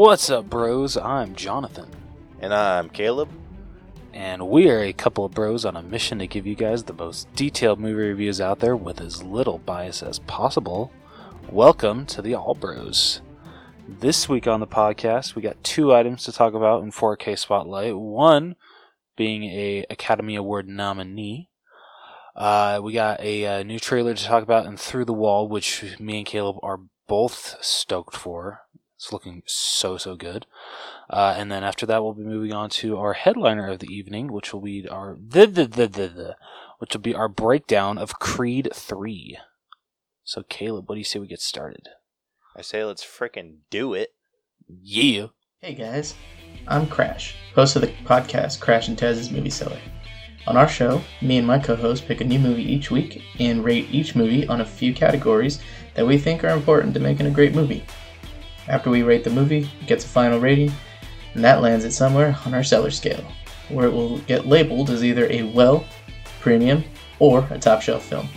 What's up, bros? I'm Jonathan, And I'm Caleb. and we are a couple of bros on a mission to give you guys the most detailed movie reviews out there with as little bias as possible. Welcome to the All Bros. This week on the podcast, we got two items to talk about in 4K Spotlight. One being a Academy Award nominee. Uh, we got a, uh new trailer to talk about in Through the Wall, which me and Caleb are both stoked for. It's looking so so good. Uh, and then after that, we'll be moving on to our headliner of the evening, which will be our the the the the, the which will be our breakdown of Creed Three. So Caleb, what do you say we get started? I say let's frickin' do it. Yeah. Hey guys, I'm Crash, host of the podcast Crash and Taz's Movie Seller. On our show, me and my co host pick a new movie each week and rate each movie on a few categories that we think are important to making a great movie. After we rate the movie, it gets a final rating, and that lands it somewhere on our seller scale, where it will get labeled as either a well, premium, or a top shelf film.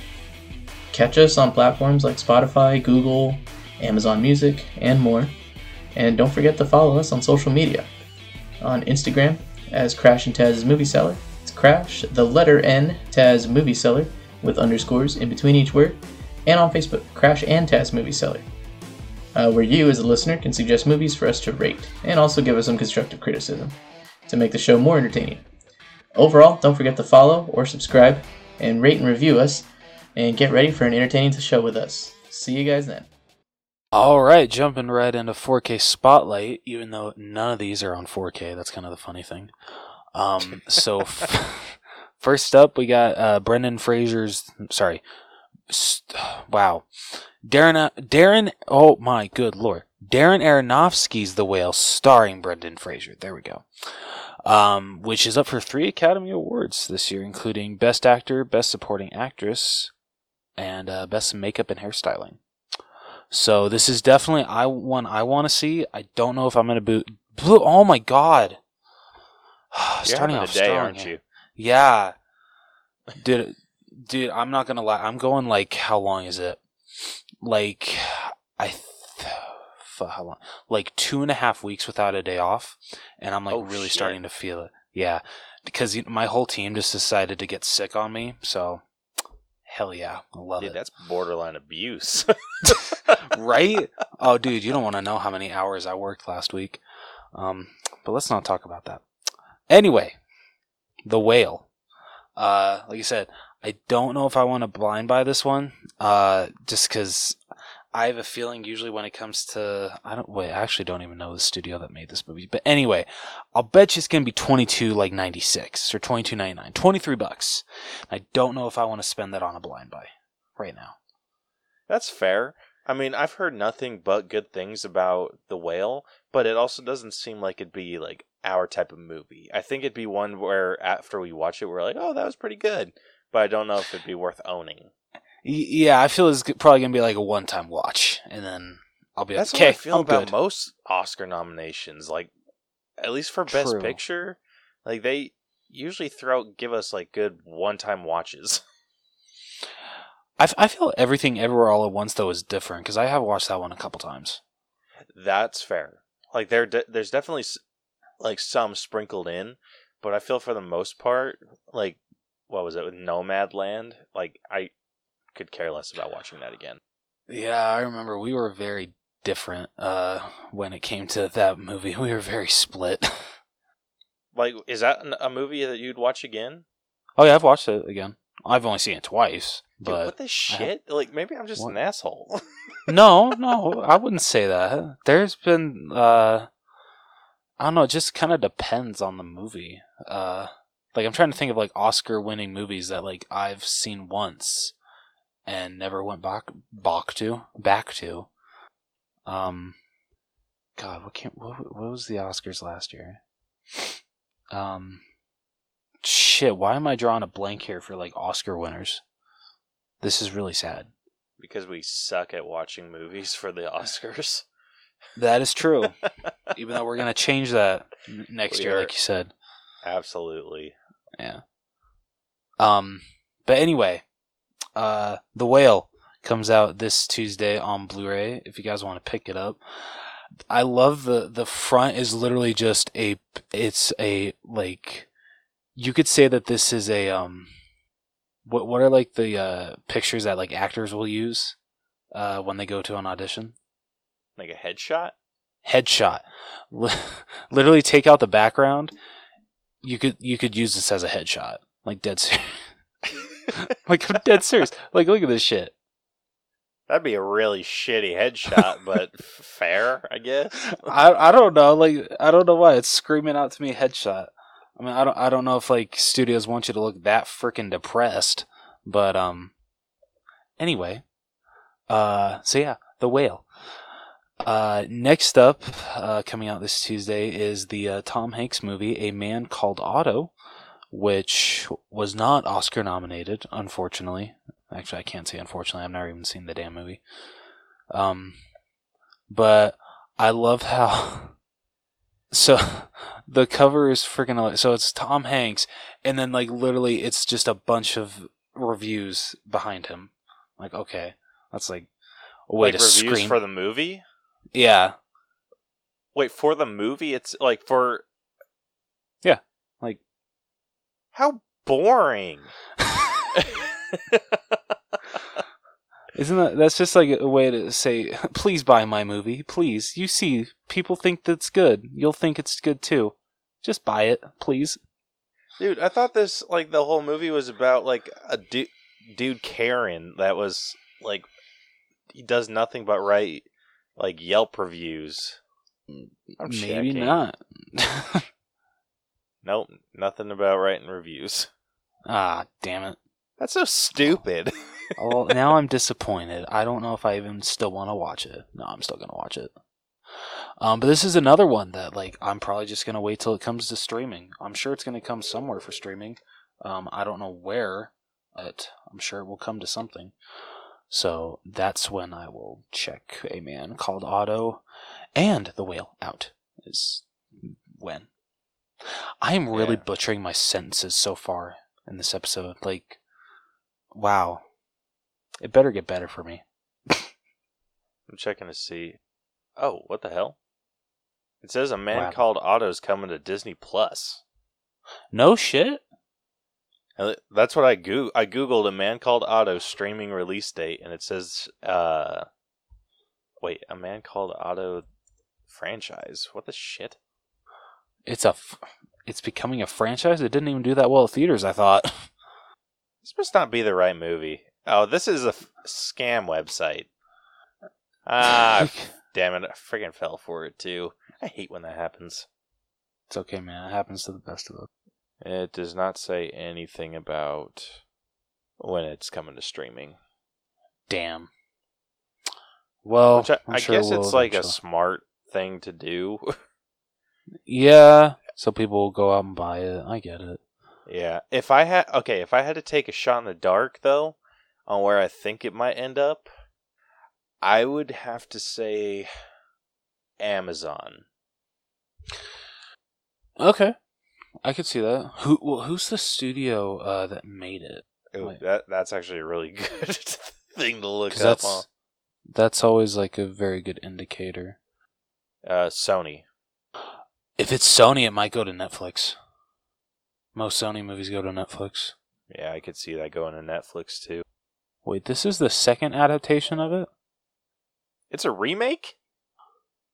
Catch us on platforms like Spotify, Google, Amazon Music, and more. And don't forget to follow us on social media. On Instagram as Crash and Taz Movie Seller. It's Crash, the letter N, Taz Movie Seller, with underscores in between each word. And on Facebook, Crash and Taz Movie Seller. Uh, where you, as a listener, can suggest movies for us to rate, and also give us some constructive criticism to make the show more entertaining. Overall, don't forget to follow or subscribe, and rate and review us, and get ready for an entertaining show with us. See you guys then. All right, jumping right into 4K Spotlight, even though none of these are on 4K. That's kind of the funny thing. Um, so, f- first up, we got uh, Brendan Fraser's. Sorry. St- wow. Darren, Darren, oh my good lord. Darren Aronofsky's The Whale, starring Brendan Fraser. There we go. Um, which is up for three Academy Awards this year, including Best Actor, Best Supporting Actress, and uh, Best Makeup and Hairstyling. So this is definitely I one I want to see. I don't know if I'm gonna boot. Blue. Oh my god! Starting off a day, strong aren't you? Yeah, dude. Dude, I'm not gonna lie. I'm going like how long is it? Like I. Th- f- how long? Like two and a half weeks without a day off, and I'm like Oh, really shit. starting to feel it. Yeah, because my whole team just decided to get sick on me. So, hell yeah, I love Dude, it. that's borderline abuse. right? Oh, dude, you don't want to know how many hours I worked last week. Um, but let's not talk about that. Anyway, the whale. Uh, like you said, I don't know if I want to blind buy this one. Uh, just because I have a feeling usually when it comes to I don't wait, I actually don't even know the studio that made this movie. But anyway, I'll bet you it's gonna be twenty two like ninety six or twenty two ninety nine. Twenty three bucks. I don't know if I want to spend that on a blind buy right now. that's fair. I mean, I've heard nothing but good things about The Whale, but it also doesn't seem like it'd be like our type of movie. I think it'd be one where after we watch it, we're like, oh, that was pretty good. But I don't know if it'd be worth owning. Yeah, I feel it's probably gonna be like a one-time watch, and then I'll be That's okay. how I feel I'm about good. most Oscar nominations. Like, at least for Best True. Picture, like they usually throw out give us like good one time watches. I, f- I feel everything everywhere all at once though is different because I have watched that one a couple times. That's fair. Like there, de- there's definitely s- like some sprinkled in, but I feel for the most part, like what was it with Nomadland? Like I could care less about watching that again. Yeah, I remember we were very different uh, when it came to that movie. We were very split. Like, is that a movie that you'd watch again? oh yeah, I've watched it again. I've only seen it twice, Dude, but what the shit? Like maybe I'm just What? an asshole. no, no, I wouldn't say that. There's been uh I don't know, it just kind of depends on the movie. Uh like I'm trying to think of like Oscar winning movies that like I've seen once and never went back back to back to. Um God, what can't what, what was the Oscars last year? Um shit, why am I drawing a blank here for like Oscar winners? This is really sad. because we suck at watching movies for the Oscars. That is true. Even though we're gonna change that next We year, like you said. Absolutely. Yeah. Um. But anyway, uh, the whale comes out this Tuesday on Blu-ray. If you guys want to pick it up, I love the the front is literally just a it's a like you could say that this is a um what what are like the uh pictures that like actors will use uh when they go to an audition? Like a headshot? Headshot. Literally take out the background. You could you could use this as a headshot. Like dead serious. like I'm dead serious. Like look at this shit. That'd be a really shitty headshot, but fair, I guess. I I don't know. Like I don't know why it's screaming out to me headshot. I mean I don't I don't know if like studios want you to look that freaking depressed, but um. Anyway, uh. So yeah, the whale. Uh, next up, uh, coming out this Tuesday is the uh, Tom Hanks movie A Man Called Otto, which was not Oscar nominated, unfortunately. Actually, I can't say unfortunately. I've never even seen the damn movie. Um, but I love how. So, the cover is freaking. So it's Tom Hanks, and then like literally, it's just a bunch of reviews behind him. Like, okay, that's like a way like to reviews scream. for the movie? Yeah, Wait, for the movie? It's like for. Yeah, like- How boring. Isn't that that's just like a way to say, please buy my movie, please. You see, people think that's good. You'll think it's good too. Just buy it, please. Dude, I thought this, like, the whole movie was about, like, a du- dude, Karen, that was, like, he does nothing but write, like, Yelp reviews. I'm Maybe checking. not. Nope, nothing about writing reviews. ah, damn it. That's so stupid. Well, now I'm disappointed. I don't know if I even still want to watch it. No, I'm still gonna watch it. Um, but this is another one that like I'm probably just gonna wait till it comes to streaming. I'm sure it's gonna come somewhere for streaming. Um, I don't know where, but I'm sure it will come to something. So that's when I will check a man called Otto and the whale out. Is when. I am really Yeah. butchering my sentences so far in this episode. Like, wow. It better get better for me. I'm checking to see. Oh, what the hell? It says a man Wow. called Otto's coming to Disney Plus. No shit. That's what I go. I googled a man called Otto streaming release date, and it says, uh, wait, a man called Otto franchise. What the shit? It's a. F- it's becoming a franchise. It didn't even do that well at theaters. I thought. This must not be the right movie. Oh, this is a f- scam website. Ah, damn it! I freaking fell for it too. I hate when that happens. it's okay, man. It happens to the best of us. It does not say anything about when it's coming to streaming. Damn. Well, Which I, I sure guess we'll it's like a smart thing to do. Yeah, so people will go out and buy it. I get it. yeah. If I had okay, if I had to take a shot in the dark though, on where I think it might end up, I would have to say Amazon. Okay, I could see that. Who? Well, who's the studio uh, that made it? Ooh, Wait. that that's actually a really good thing to look up. that's Huh? that's always like a very good indicator. Uh, Sony. If it's Sony, it might go to Netflix. Most Sony movies go to Netflix. Yeah, I could see that going to Netflix too. Wait, this is the second adaptation of it? It's a remake.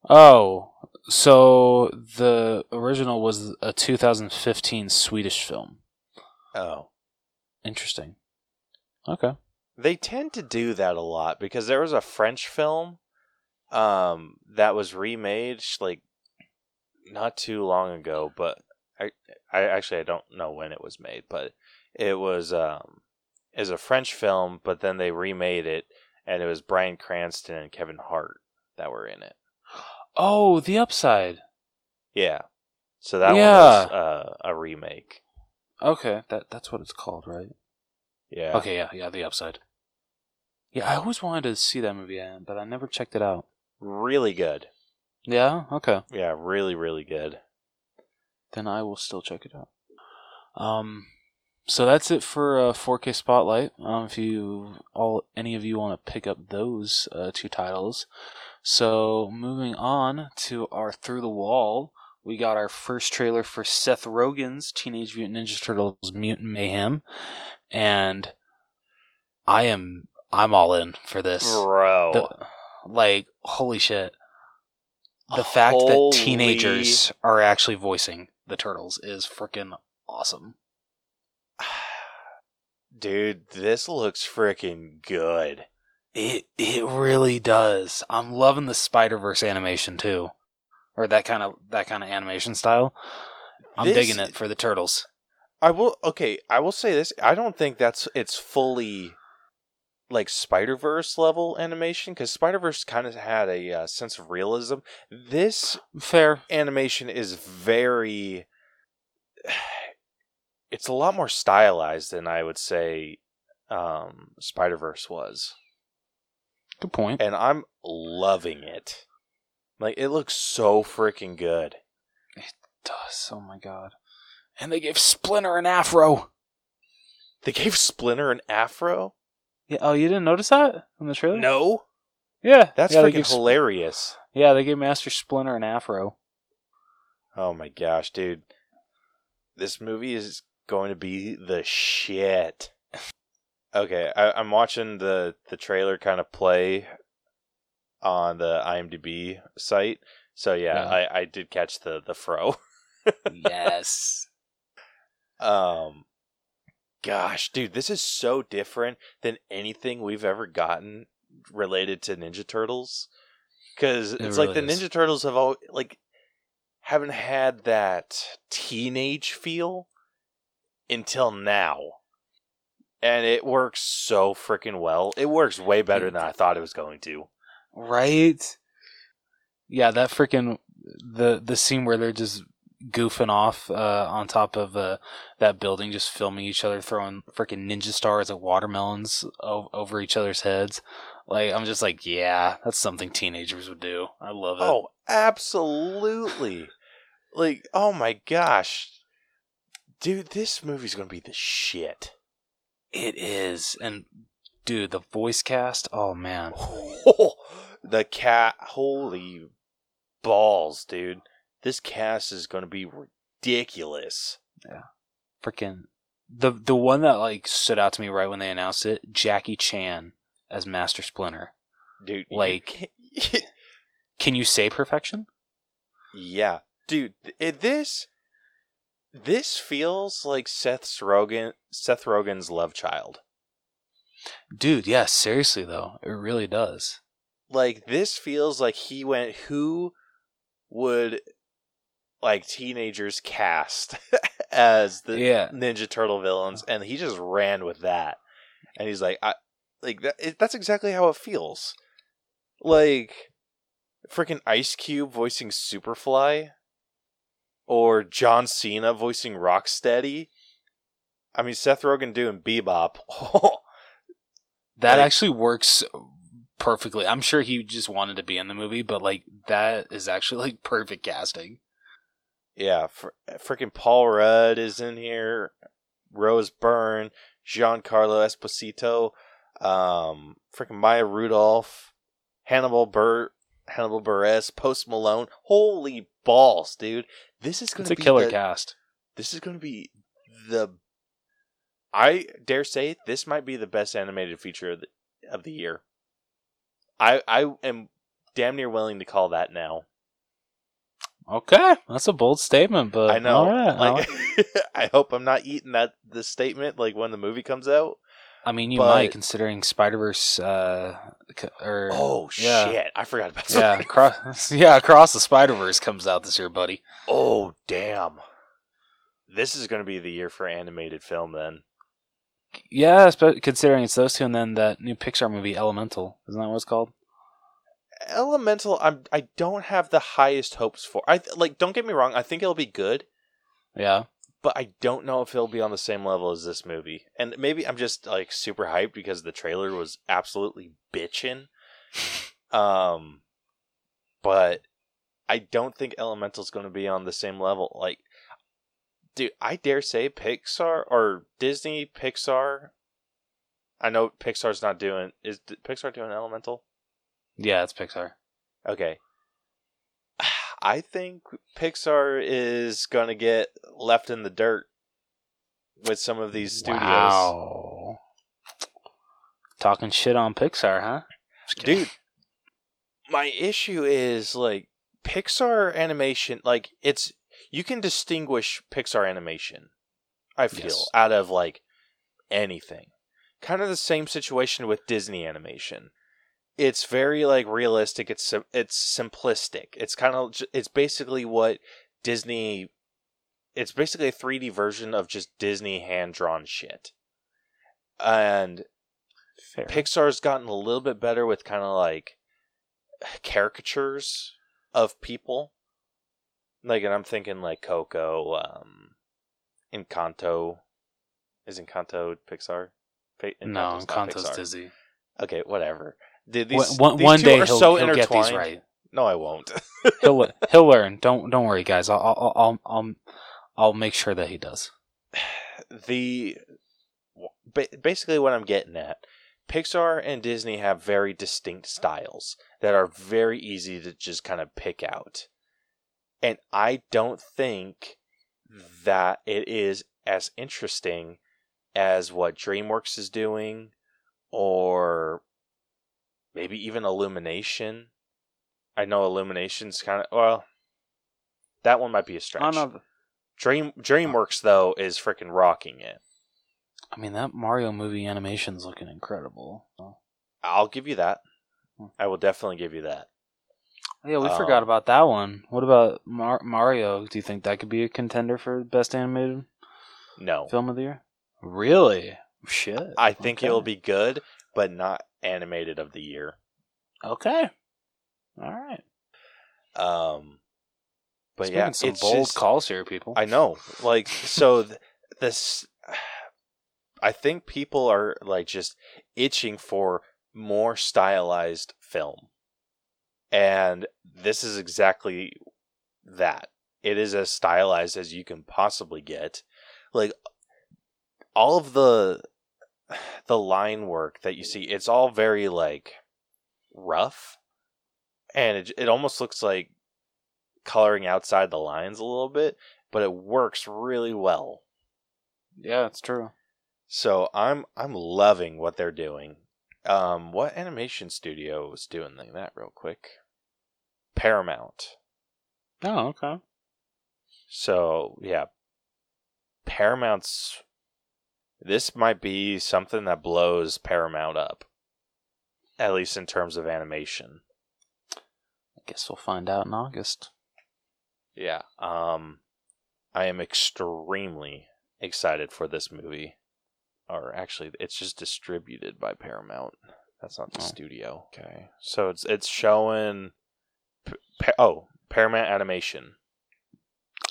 Oh, so the original was a 2015 Swedish film. Oh, Interesting. Okay. they tend to do that a lot because there was a French film, um, that was remade like not too long ago, but I, I actually I don't know when it was made, but it was um, is a French film, but then they remade it, and it was Bryan Cranston and Kevin Hart that were in it. Oh, The Upside. Yeah, so that Yeah. one was uh, a remake. Okay, that that's what it's called, right? Yeah. Okay, yeah, yeah, The Upside. Yeah, I always wanted to see that movie, uh, but I never checked it out. Really good. Yeah, okay. Yeah, really, really good. Then I will still check it out. Um, so that's it for uh, 4K Spotlight. Um, if you all any of you want to pick up those uh, two titles, So moving on to our through the wall, we got our first trailer for Seth Rogen's Teenage Mutant Ninja Turtles Mutant Mayhem, and I am I'm all in for this. Bro. The- like holy shit. The fact that teenagers are actually voicing the turtles is freaking awesome. Dude, this looks freaking good. It it really does. I'm loving the Spider Verse animation too, or that kind of that kind of animation style. I'm This- digging it for the turtles. I will okay, I will say this. I don't think that's it's fully like Spider-Verse level animation cuz Spider-Verse kind of had a uh, sense of realism. This Fair. animation is very it's a lot more stylized than I would say um Spider-Verse was. Good point. And I'm loving it. Like it looks so freaking good. It does. Oh my god. And they gave Splinter an afro. They gave Splinter an afro? Yeah. Oh, you didn't notice that in the trailer? No. Yeah. That's yeah, freaking hilarious. Yeah, they gave Master Splinter an afro. Oh my gosh, dude. This movie is going to be the shit. Okay, I, I'm watching the, the trailer kind of play on the IMDb site. So yeah, Yeah. I, I did catch the, the fro. yes. Um gosh, dude, this is so different than anything we've ever gotten related to Ninja Turtles. Cuz It it's like the is. Ninja Turtles have all like haven't had that teenage feel until now. And it works so freaking well. It works way better than I thought it was going to. Right? Yeah, that freaking the the scene where they're just goofing off uh, on top of uh, that building, just filming each other, throwing freaking ninja stars at watermelons o- over each other's heads. Like I'm just like, yeah, that's something teenagers would do. I love it. Oh, absolutely. like, oh my gosh. Dude, this movie's going to be the shit. It is, and dude, the voice cast. Oh man, the cat, holy balls, dude. This cast is going to be ridiculous. Yeah, freaking the the one that like stood out to me right when they announced it, Jackie Chan as Master Splinter. Dude, Like- can't- you say perfection? yeah. Dude, this this feels like Seth Rogen Seth Rogen's love child. Dude, yeah, seriously though, it really does. like this feels like he went who would like teenagers cast as the Yeah. ninja turtle villains and he just ran with that and he's like i like that, it, that's exactly how it feels like freaking ice cube voicing superfly or john cena voicing rocksteady i mean seth rogen doing bebop That Like- actually works perfectly. I'm sure he just wanted to be in the movie, but like that is actually like perfect casting. Yeah, fr- freaking Paul Rudd is in here. Rose Byrne, Giancarlo Esposito, um, freaking Maya Rudolph, Hannibal Bur, Hannibal Buress, Post Malone. Holy balls, dude! This is gonna be a killer the, cast. This is gonna be the. I dare say this might be the best animated feature of the, of the year. I I am damn near willing to call that now. Okay, that's a bold statement, but I know. all right, I like, I hope I'm not eating that this statement like when the movie comes out. I mean, you but- might considering Spider Verse. Uh, or Oh yeah. shit! I forgot about yeah, yeah, across the Spider Verse comes out this year, buddy. Oh damn! This is going to be the year for animated film. Then Yeah, considering it's those two, and then that new Pixar movie, Elemental, isn't that what it's called? Elemental, I'm I don't have the highest hopes for. I like. Don't get me wrong. I think it'll be good, Yeah, but I don't know if it'll be on the same level as this movie. And maybe I'm just like super hyped because the trailer was absolutely bitchin'. Um, but I don't think Elemental's going to be on the same level. Like, dude, I dare say Pixar or Disney Pixar. I know Pixar's not doing. Is Pixar doing Elemental? yeah, it's Pixar. Okay. I think Pixar is gonna get left in the dirt with some of these studios. Wow. Talking shit on Pixar, huh? Dude, my issue is like Pixar animation, like it's you can distinguish Pixar animation. I feel Yes. out of like anything. Kind of the same situation with Disney animation. It's very like realistic. It's it's simplistic. It's kind of it's basically what Disney. It's basically a 3D version of just Disney hand drawn shit. And Fair. Pixar's gotten a little bit better with kind of like caricatures of people. Like, and I'm thinking like Coco, um, Encanto. Is Encanto Pixar? No, Encanto's not Encanto's Pixar. Disney. Okay, whatever. Dude, One- these, one these one day he'll, so he'll get these right. No, I won't. He'll he'll learn. Don't don't worry, guys. I'll I'll I'll I'll, I'll make sure that he does. the basically what I'm getting at, Pixar and Disney have very distinct styles that are very easy to just kind of pick out. And I don't think that it is as interesting as what DreamWorks is doing or maybe even Illumination. I know Illumination's kind of well that one might be a stretch. I don't know. Dream DreamWorks though is freaking rocking it. I mean, that Mario movie animation's looking incredible. I'll give you that. Hmm. I will definitely give you that. Yeah, we Um, forgot about that one. What about Mar- Mario? Do you think that could be a contender for best animated No, film of the year? Really? Shit. I think Okay. it'll be good, but not animated of the year. okay. All right. Um, but yeah, some it's bold just- calls here, people. I know, like so. Th- this, I think people are like just itching for more stylized film, and this is exactly that. It is as stylized as you can possibly get. Like all of the the line work that you see, it's all very like rough, and it it almost looks like coloring outside the lines a little bit, but it works really well. yeah, it's true. So I'm I'm loving what they're doing. Um, what animation studio was doing like that real quick? Paramount. Oh, okay. So yeah, Paramount's. This might be something that blows Paramount up, at least in terms of animation. I guess we'll find out in August. Yeah. Um, I am extremely excited for this movie. Or actually, it's just distributed by Paramount. That's not the Oh. studio. Okay. So it's it's showing. Pa- oh, Paramount Animation.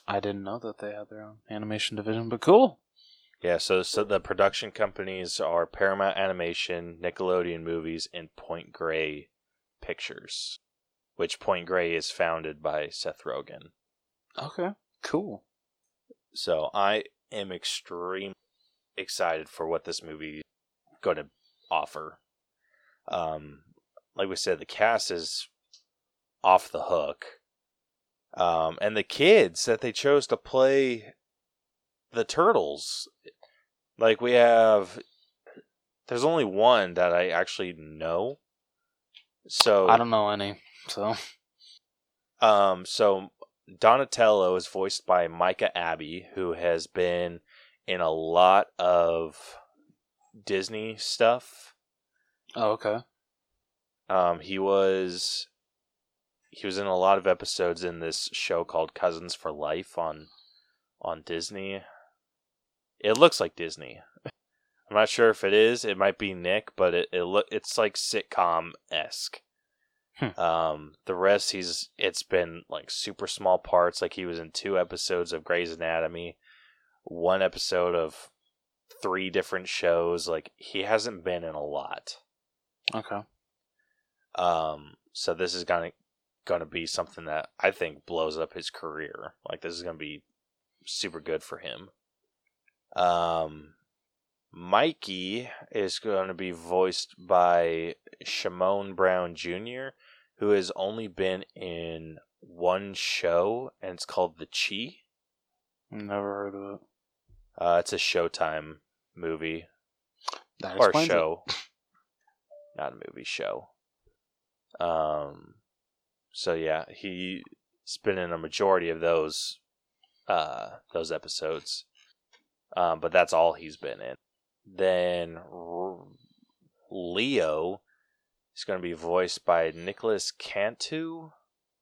I didn't know that they had their own animation division, but cool. Yeah. So so the production companies are Paramount Animation, Nickelodeon Movies, and Point Grey Pictures, which Point Grey is founded by Seth Rogen. Okay, cool. So I am extremely excited for what this movie is going to offer. Um, like we said, the cast is off the hook, um, and the kids that they chose to play the turtles, like we have. There's only one that I actually know. So I don't know any, so um, so Donatello is voiced by Micah Abbey, who has been in a lot of Disney stuff. oh, okay. Um, he was he was in a lot of episodes in this show called Cousins for Life on on Disney. It looks like Disney. I'm not sure if it is. It might be Nick, but it, it look it's like sitcom esque. Hmm. Um, the rest he's it's been like super small parts. Like he was in two episodes of Grey's Anatomy, one episode of three different shows. Like he hasn't been in a lot. Okay. Um, so this is gonna gonna be something that I think blows up his career. Like this is gonna be super good for him. Um, Mikey is going to be voiced by Shamon Brown Jr., who has only been in one show, and it's called The Chi. Never heard of it. Uh, it's a Showtime movie That or explains it. show, not a movie show. Um, so yeah, he's been in a majority of those, uh, those episodes. Um, but that's all he's been in. Then R- Leo is going to be voiced by Nicolas Cantu,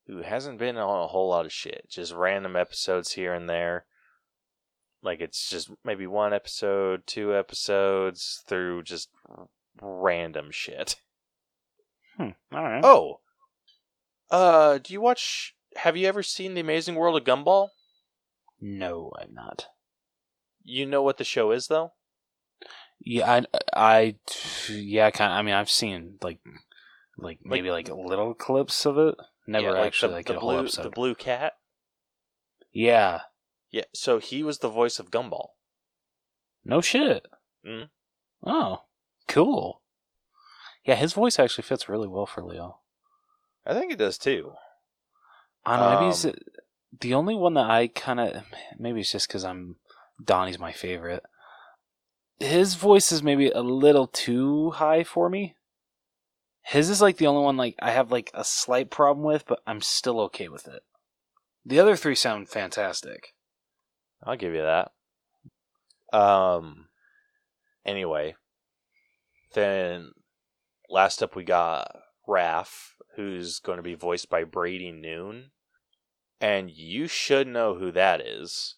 who hasn't been on a whole lot of shit. Just random episodes here and there. Like it's just maybe one episode, two episodes through just random shit. Hmm. All right. Oh, uh, do you watch? Have you ever seen The Amazing World of Gumball? No, I'm not. You know what the show is, though. Yeah, I, I, yeah, kind. I mean, I've seen like, like maybe like, little clips of it. Never Yeah, like actually the, like the a whole blue, episode. the blue cat. yeah. Yeah, so he was the voice of Gumball. No shit. Mhm. Oh, cool. Yeah, his voice actually fits really well for Leo. I think it does too. I don't know. Maybe he's Um, the only one that I kind of. Maybe it's just because I'm Donnie's my favorite. His voice is maybe a little too high for me. His is like the only one like I have like a slight problem with, but I'm still okay with it. The other three sound fantastic. I'll give you that. Um. Anyway, then last up we got Raph, who's going to be voiced by Brady Noon, and you should know who that is.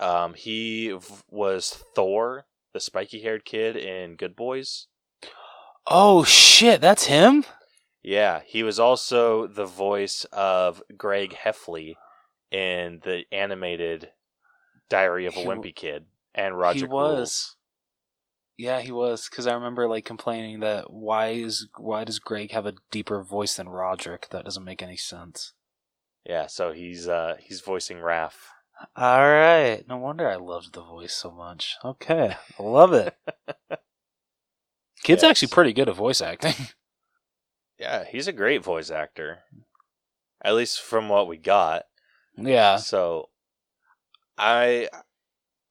Um, he v- was Thor, the spiky-haired kid in Good Boys. Oh shit, that's him. Yeah, he was also the voice of Greg Heffley in the animated Diary of a He Wimpy Kid and Roger he was. Yeah, he was because I remember like complaining that why is why does Greg have a deeper voice than Roderick? That doesn't make any sense. Yeah, so he's uh he's voicing Raph. All right, no wonder I loved the voice so much. Okay, I love it. Kid's Yes. actually pretty good at voice acting. Yeah, he's a great voice actor. At least from what we got. yeah, So I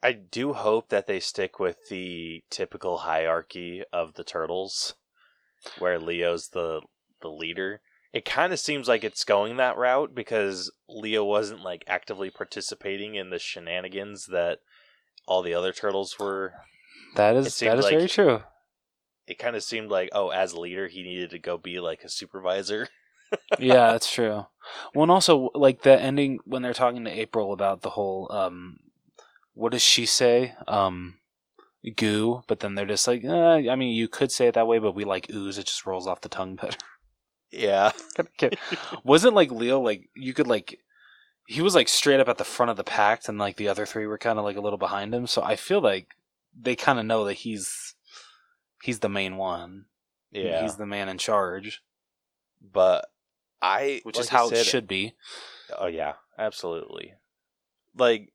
I do hope that they stick with the typical hierarchy of the turtles where Leo's the the leader. It kind of seems like it's going that route because Leo wasn't like actively participating in the shenanigans that all the other turtles were. that is that is like- very true. It kind of seemed like oh, as leader, he needed to go be like a supervisor. yeah, that's true. Well, and also like the ending when they're talking to April about the whole um, what does she say? Um, goo, but then they're just like, uh, I mean, you could say it that way, but we like ooze. It just rolls off the tongue better. Yeah. Wasn't like Leo like you could like he was like straight up at the front of the pack and like the other three were kind of like a little behind him. So I feel like they kind of know that he's he's the main one. Yeah. he's the man in charge, but I which like is I how it should be. Oh yeah, absolutely. Like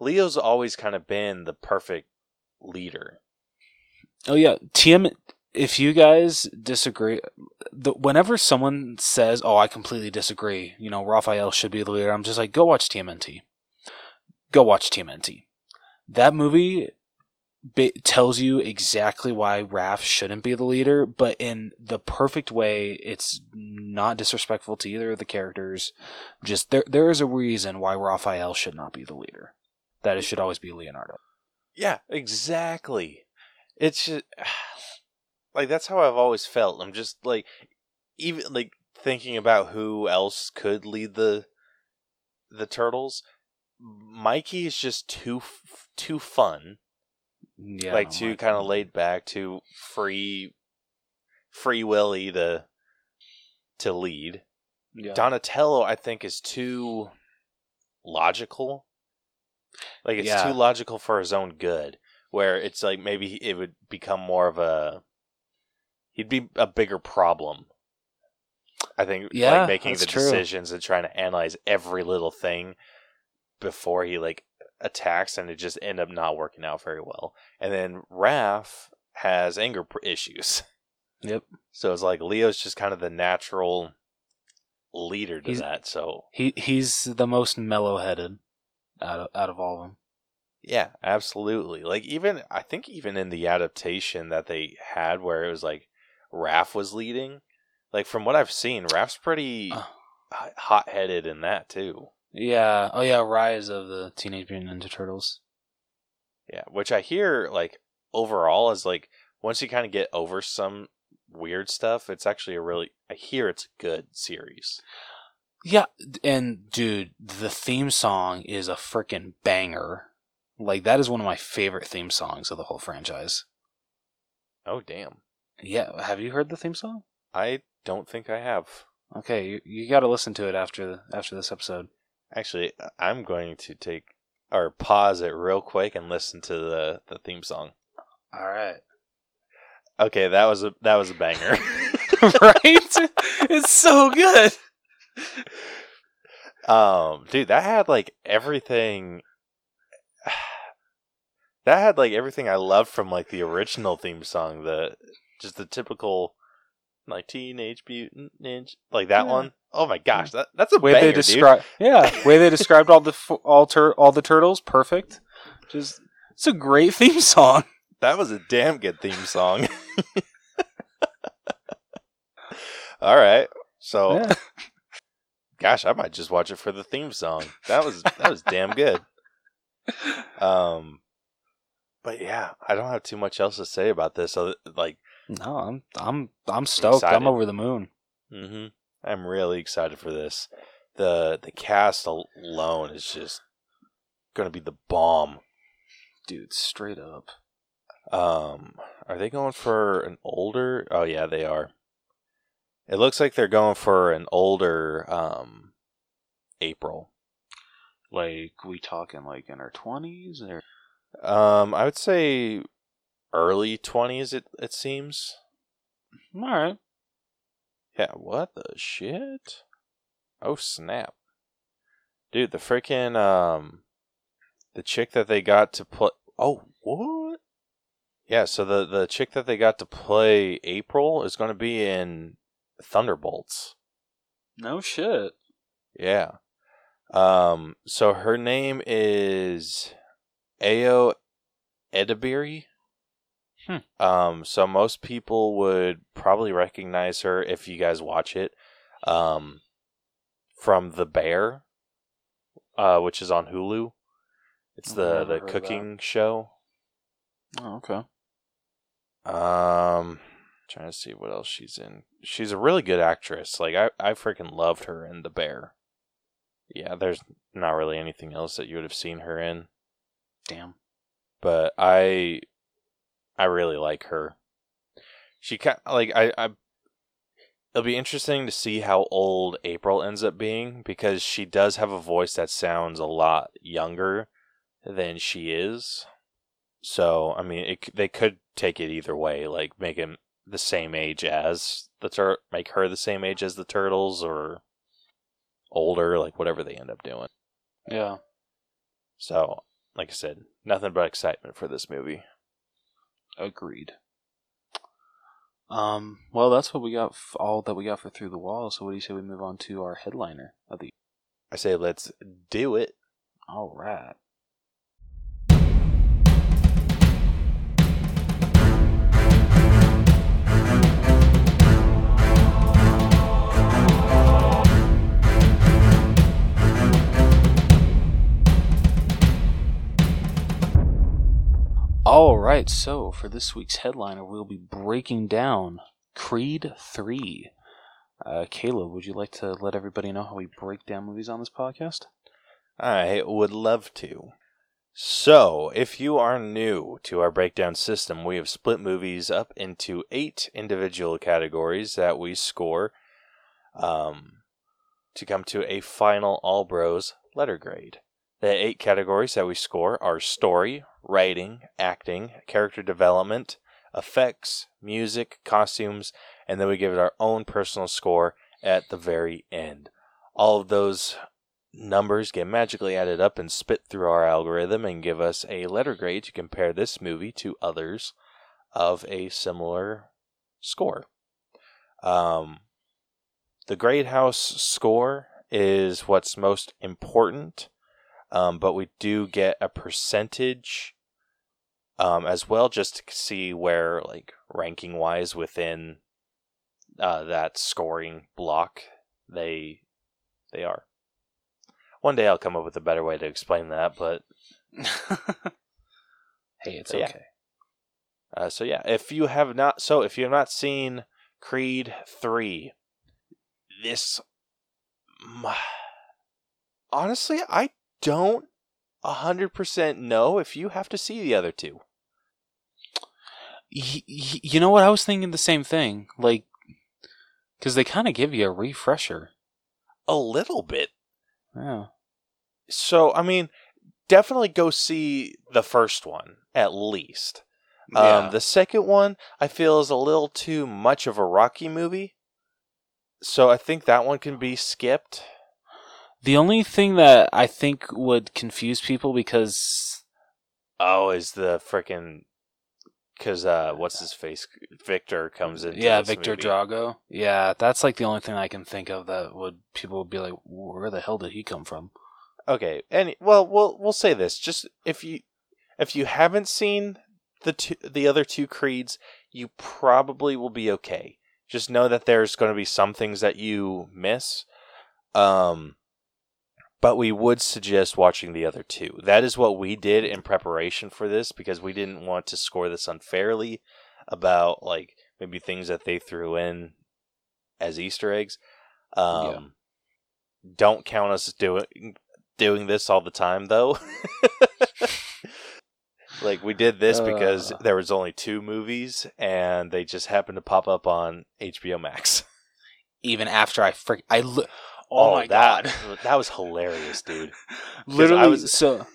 Leo's always kind of been the perfect leader. Oh yeah, TM. If you guys disagree, the, whenever someone says, "Oh, I completely disagree," you know, Raphael should be the leader. I'm just like, go watch TMNT. Go watch TMNT. That movie bi- tells you exactly why Raph shouldn't be the leader, but in the perfect way. It's not disrespectful to either of the characters. Just there, there is a reason why Raphael should not be the leader. That it should always be Leonardo. Yeah, exactly. It's just like that's how I've always felt. I'm just like even like thinking about who else could lead the the turtles. Mikey is just too f- too fun. Yeah, like too kind of laid back, too free, free willy to to lead. Yeah. Donatello, I think, is too logical. Like it's Yeah. too logical for his own good. Where it's like maybe it would become more of a. He'd be a bigger problem. I think, Yeah, like making the true. decisions and trying to analyze every little thing before he like attacks, and it just end up not working out very well. And then Raph has anger issues. Yep. So it's like Leo's just kind of the natural leader to He's- that. So He he's the most mellow headed out of out of all of them. yeah, absolutely. Like even I think even in the adaptation that they had where it was like Raph was leading, like from what I've seen, Raph's pretty Uh. hot headed in that too. Yeah. Oh yeah. Rise of the Teenage Mutant Ninja Turtles. Yeah, which I hear like overall is like once you kind of get over some weird stuff, it's actually a really I hear it's a good series. Yeah, and dude, the theme song is a freaking banger. Like that is one of my favorite theme songs of the whole franchise. Oh damn. Yeah, have you heard the theme song? I don't think I have. Okay, you, you got to listen to it after the, after this episode. Actually, I'm going to take or pause it real quick and listen to the the theme song. All right. Okay, that was a that was a banger. right? It's so good. um, dude, that had like everything. That had like everything I loved from like the original theme song. The just the typical like Teenage Mutant Ninja, like that Yeah. one. Oh my gosh, that that's a Way banger, they describe, yeah, way they described all the f- all tur- all the turtles, perfect. Just it's a great theme song. That was a damn good theme song. All right, so Yeah. gosh, I might just watch it for the theme song. That was that was damn good. Um, but yeah, I don't have too much else to say about this. So, like, No, I'm I'm I'm stoked. Excited. I'm over the moon. hmm I'm really excited for this. the The cast alone is just gonna be the bomb. Dude, straight up. Um, are they going for an older? Oh yeah, they are. It looks like they're going for an older um April. Like we talking like in our twenties or Um, I would say early twenties. It it seems. all right. Yeah. What the shit? Oh snap, dude! The freaking um, the chick that they got to play. Oh what? Yeah. So the the chick that they got to play April is going to be in Thunderbolts. No shit. Yeah. Um. So her name is Ayo Edebiri. Hmm. Um. So most people would probably recognize her if you guys watch it. Um. From The Bear, uh, which is on Hulu. It's the the cooking show. Oh, okay. Um, trying to see what else she's in. She's a really good actress. Like I, I freaking loved her in The Bear. Yeah, there's not really anything else that you would have seen her in, Damn. but I, I really like her. She kind like I, I. It'll be interesting to see how old April ends up being because she does have a voice that sounds a lot younger than she is. So I mean, it, they could take it either way, like make him the same age as the tur, make her the same age as the turtles, or older, like whatever they end up doing. Yeah. So, like I said, nothing but excitement for this movie. Agreed. Um. Well, that's what we got. F- all that we got for through the wall. So, what do you say we move on to our headliner of the? I say let's do it. All right. All right, so for this week's headliner, we'll be breaking down Creed 3. Uh, Caleb, would you like to let everybody know how we break down movies on this podcast? I would love to. So, if you are new to our breakdown system, we have split movies up into eight individual categories that we score um, to come to a final All Bros letter grade. The eight categories that we score are story, writing, acting, character development, effects, music, costumes, and then we give it our own personal score at the very end. All of those numbers get magically added up and spit through our algorithm and give us a letter grade to compare this movie to others of a similar score. Um, the Great House score is what's most important, um, but we do get a percentage um, as well, just to see where, like, ranking wise within uh, that scoring block they they are. One day I'll come up with a better way to explain that, but hey, it's But yeah. okay. Uh, so yeah, if you have not, so if you have not seen Creed three, this, honestly, I don't hundred percent know if you have to see the other two. Y- y- you know what? I was thinking the same thing. Like, because they kind of give you a refresher. A little bit. Yeah. So I mean, definitely go see the first one at least. Yeah. Um, the second one I feel is a little too much of a Rocky movie, so I think that one can be skipped. The only thing that I think would confuse people because Oh, is the freaking because uh, what's his face? Victor comes in. yeah, Victor Drago. Yeah, that's like the only thing I can think of that would people would be like, where the hell did he come from? Okay, and well, we'll we'll say this: just if you if you haven't seen the two, the other two creeds, you probably will be okay. Just know that there's going to be some things that you miss. Um, but we would suggest watching the other two. That is what we did in preparation for this because we didn't want to score this unfairly about like maybe things that they threw in as Easter eggs. Um, Yeah. Don't count us doing doing this all the time though. like we did this because Uh. there was only two movies and they just happened to pop up on HBO Max. Even after I frick, I li- oh, my that, god, that was hilarious, dude. literally. I was- so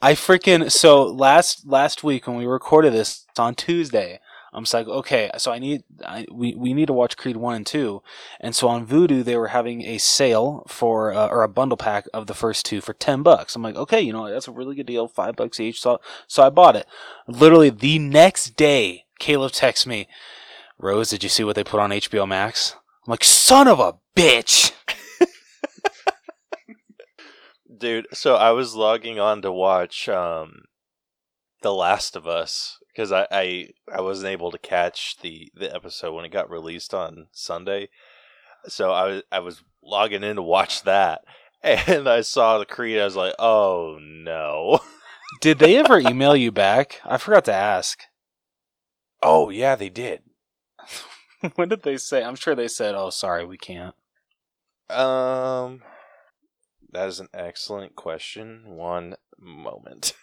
I freaking so last last week when we recorded this on Tuesday, I'm just like, okay, so I need I, we we need to watch Creed one and two, and so on Vudu they were having a sale for uh, or a bundle pack of the first two for ten bucks. I'm like, okay, you know that's a really good deal, five bucks each. So so I bought it. Literally the next day, Caleb texts me, Rose, did you see what they put on HBO Max? I'm like, son of a bitch. Dude, so I was logging on to watch um The Last of Us because I, I I wasn't able to catch the the episode when it got released on Sunday. So I was I was logging in to watch that and I saw the Creed I was like, "Oh no." Did they ever email you back? I forgot to ask. Oh, yeah, they did. when did they say? I'm sure they said, "Oh, sorry, we can't." Um that is an excellent question. One moment.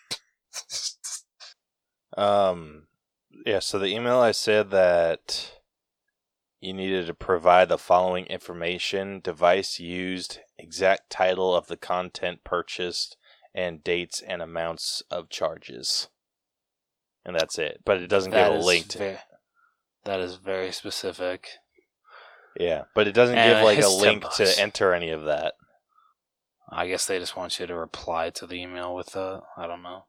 um yeah, so the email I said that you needed to provide the following information, device used, exact title of the content purchased, and dates and amounts of charges. And that's it. But it doesn't That give a link to ve- that is very specific. Yeah, but it doesn't And give like a link to enter any of that. I guess they just want you to reply to the email with a. I don't know.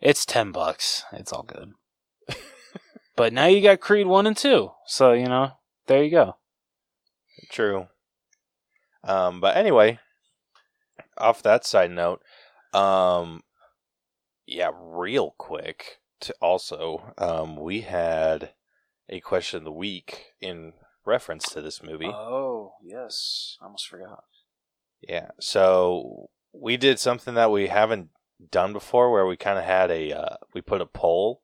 It's ten bucks. It's all good. but now you got Creed one and two, so you know there you go. True. Um, but anyway, off that side note, um, yeah, real quick. To also, um, we had a question of the week in reference to this movie. Oh yes, I almost forgot. Yeah. So we did something that we haven't done before, where we kind of had a uh, we put a poll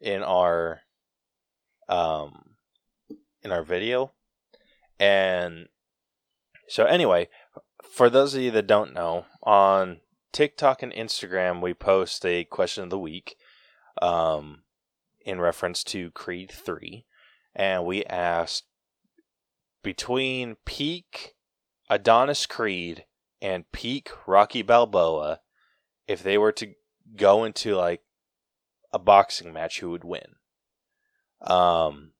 in our um in our video, and so anyway, for those of you that don't know, on TikTok and Instagram, we post a question of the week, um, in reference to Creed Three, and we asked between peak Adonis Creed and peak Rocky Balboa, if they were to go into like a boxing match, who would win? Um,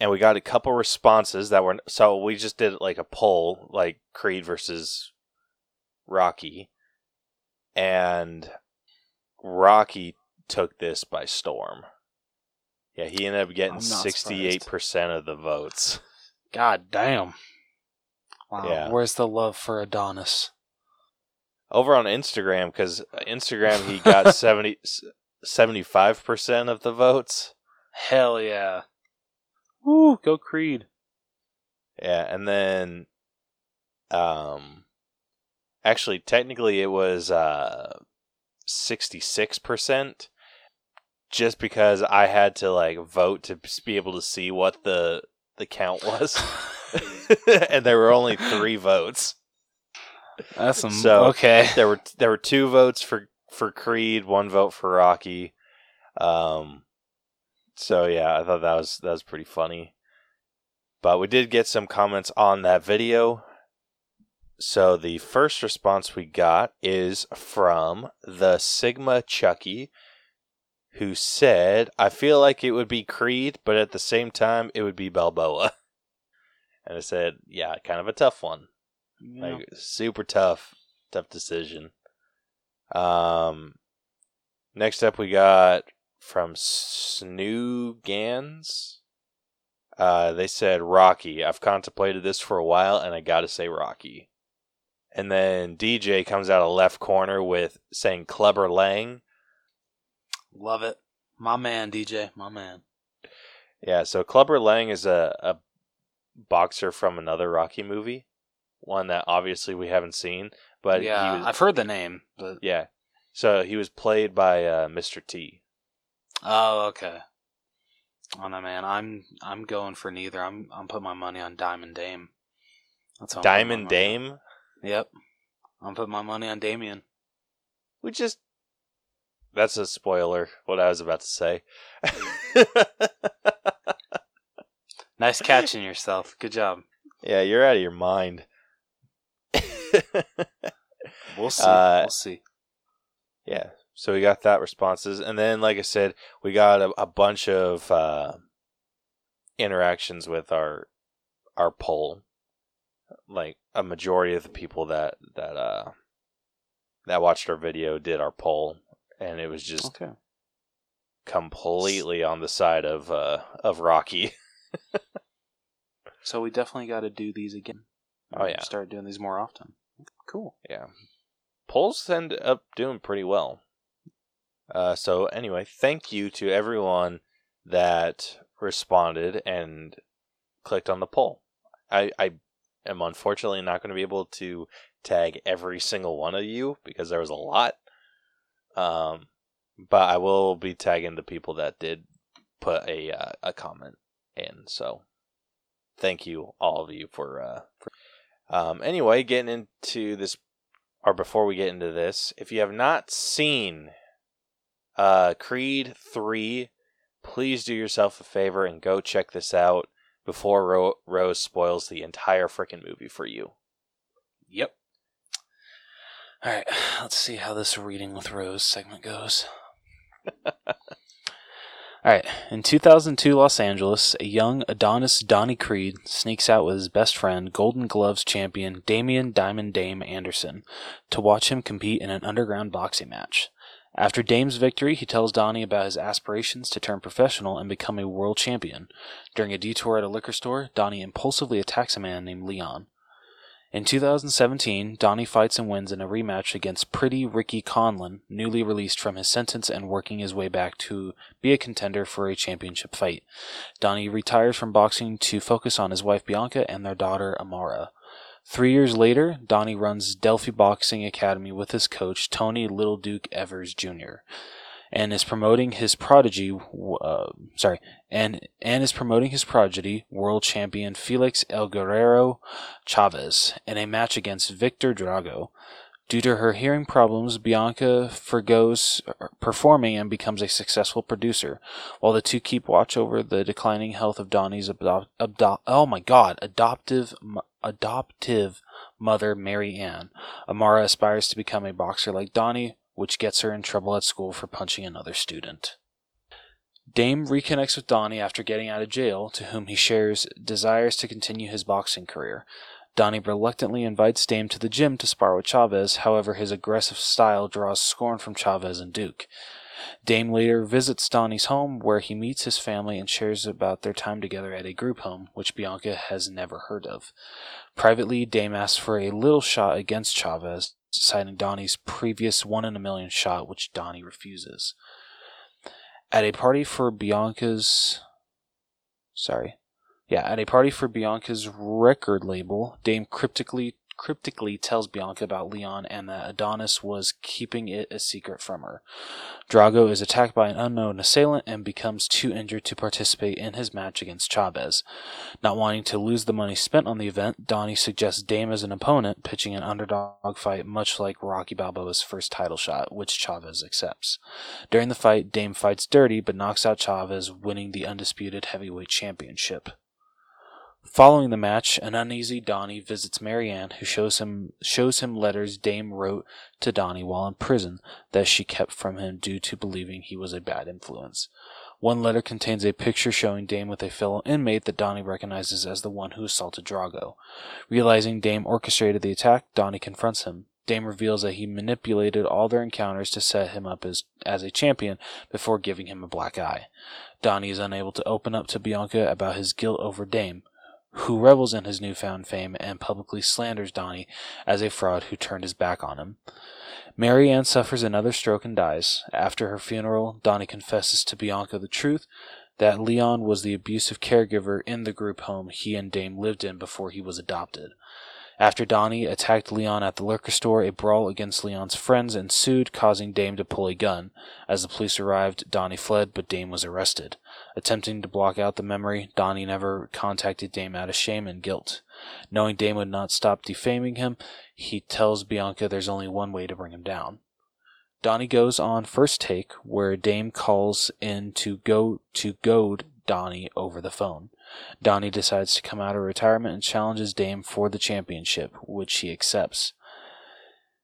and we got a couple responses that were so we just did like a poll, like Creed versus Rocky, and Rocky took this by storm. Yeah, he ended up getting sixty-eight percent of the votes. God damn. Wow. Yeah. Where's the love for Adonis? Over on Instagram, because Instagram he got 70, 75 percent of the votes. Hell yeah. Woo, go Creed. Yeah, and then, um, actually, technically, it was uh sixty-six percent, just because I had to like vote to be able to see what the the count was, and there were only three votes. That's some So- okay. There were there were two votes for for Creed, one vote for Rocky. Um, so yeah, I thought that was that was pretty funny. But we did get some comments on that video. So the first response we got is from the Sigma Chucky, who said, "I feel like it would be Creed, but at the same time, it would be Balboa." And I said, "Yeah, kind of a tough one." Yeah. Like super tough, tough decision. Um, next up we got from Snoogans. Uh, they said Rocky. I've contemplated this for a while, and I gotta say Rocky. And then DJ comes out of left corner with saying Clubber Lang. Love it. My man, DJ. My man. Yeah, so Clubber Lang is a, a boxer from another Rocky movie, one that obviously we haven't seen, but yeah, he was, I've heard the name, but Yeah. So he was played by uh, Mr. T. oh, okay. Oh no, man. I'm I'm going for neither. I'm I'm putting my money on Diamond Dame. That's what I'm putting my Diamond Dame. on. Yep. I'm putting my money on Damian. We just. That's a spoiler, what I was about to say. Nice catching yourself. Good job. yeah, you're out of your mind. We'll see. Uh, we'll see. yeah, so we got that responses. And then, like I said, we got a, a bunch of uh, interactions with our our poll. Like a majority of the people that that uh that watched our video did our poll, and it was just Okay. completely on the side of uh of Rocky. So we definitely got to do these again. Oh, yeah. Start doing these more often. Cool. Yeah. Polls end up doing pretty well. Uh, so, anyway, thank you to everyone that responded and clicked on the poll. I, I am unfortunately not going to be able to tag every single one of you because there was a lot. Um, but I will be tagging the people that did put a uh, a comment in. So, thank you all of you for uh, for um, anyway, getting into this, or before we get into this, if you have not seen uh, Creed 3, please do yourself a favor and go check this out before Ro- Rose spoils the entire freaking movie for you. Yep. All right. Let's see how this reading with Rose segment goes. All right. In 2002 Los Angeles, a young Adonis Donnie Creed sneaks out with his best friend, Golden Gloves champion Damian Diamond Dame Anderson, to watch him compete in an underground boxing match. After Dame's victory, he tells Donnie about his aspirations to turn professional and become a world champion. During a detour at a liquor store, Donnie impulsively attacks a man named Leon. In 2017, Donnie fights and wins in a rematch against Pretty Ricky Conlon, newly released from his sentence and working his way back to be a contender for a championship fight. Donnie retires from boxing to focus on his wife Bianca and their daughter Amara. Three years later, Donnie runs Delphi Boxing Academy with his coach Tony Little Duke Evers Jr. and is promoting his prodigy. Uh, sorry, and and is promoting his prodigy, world champion Felix El Guerrero Chavez, in a match against Victor Drago. Due to her hearing problems, Bianca forgoes performing and becomes a successful producer, while the two keep watch over the declining health of Donnie's oh my god, adoptive adoptive mother Mary Ann. Amara aspires to become a boxer like Donnie, which gets her in trouble at school for punching another student. Dame reconnects with Donnie after getting out of jail, to whom he shares desires to continue his boxing career. Donnie reluctantly invites Dame to the gym to spar with Chavez, however, his aggressive style draws scorn from Chavez and Duke. Dame later visits Donnie's home, where he meets his family and shares about their time together at a group home, which Bianca has never heard of. Privately, Dame asks for a little shot against Chavez, citing Donnie's previous one in a million shot, which Donnie refuses. At a party for Bianca's. Sorry. Yeah, at a party for Bianca's record label, Dame cryptically cryptically tells Bianca about Leon and that Adonis was keeping it a secret from her. Drago is attacked by an unknown assailant and becomes too injured to participate in his match against Chavez. Not wanting to lose the money spent on the event, Donnie suggests Dame as an opponent, pitching an underdog fight much like Rocky Balboa's first title shot, which Chavez accepts. During the fight, Dame fights dirty but knocks out Chavez, winning the undisputed heavyweight championship. Following the match, an uneasy Donnie visits Marianne, who shows him shows him letters Dame wrote to Donnie while in prison that she kept from him due to believing he was a bad influence. One letter contains a picture showing Dame with a fellow inmate that Donnie recognizes as the one who assaulted Drago. Realizing Dame orchestrated the attack, Donnie confronts him. Dame reveals that he manipulated all their encounters to set him up as, as a champion before giving him a black eye. Donnie is unable to open up to Bianca about his guilt over Dame, who revels in his newfound fame and publicly slanders Donnie as a fraud who turned his back on him. Marianne suffers another stroke and dies. After her funeral, Donnie confesses to Bianca the truth that Leon was the abusive caregiver in the group home he and Dame lived in before he was adopted. After Donnie attacked Leon at the liquor store, a brawl against Leon's friends ensued, causing Dame to pull a gun. As the police arrived, Donnie fled, but Dame was arrested. Attempting to block out the memory, Donnie never contacted Dame out of shame and guilt. Knowing Dame would not stop defaming him, he tells Bianca there's only one way to bring him down. Donnie goes on first take, where Dame calls in to go to goad Donnie over the phone. Donnie decides to come out of retirement and challenges Dame for the championship, which he accepts.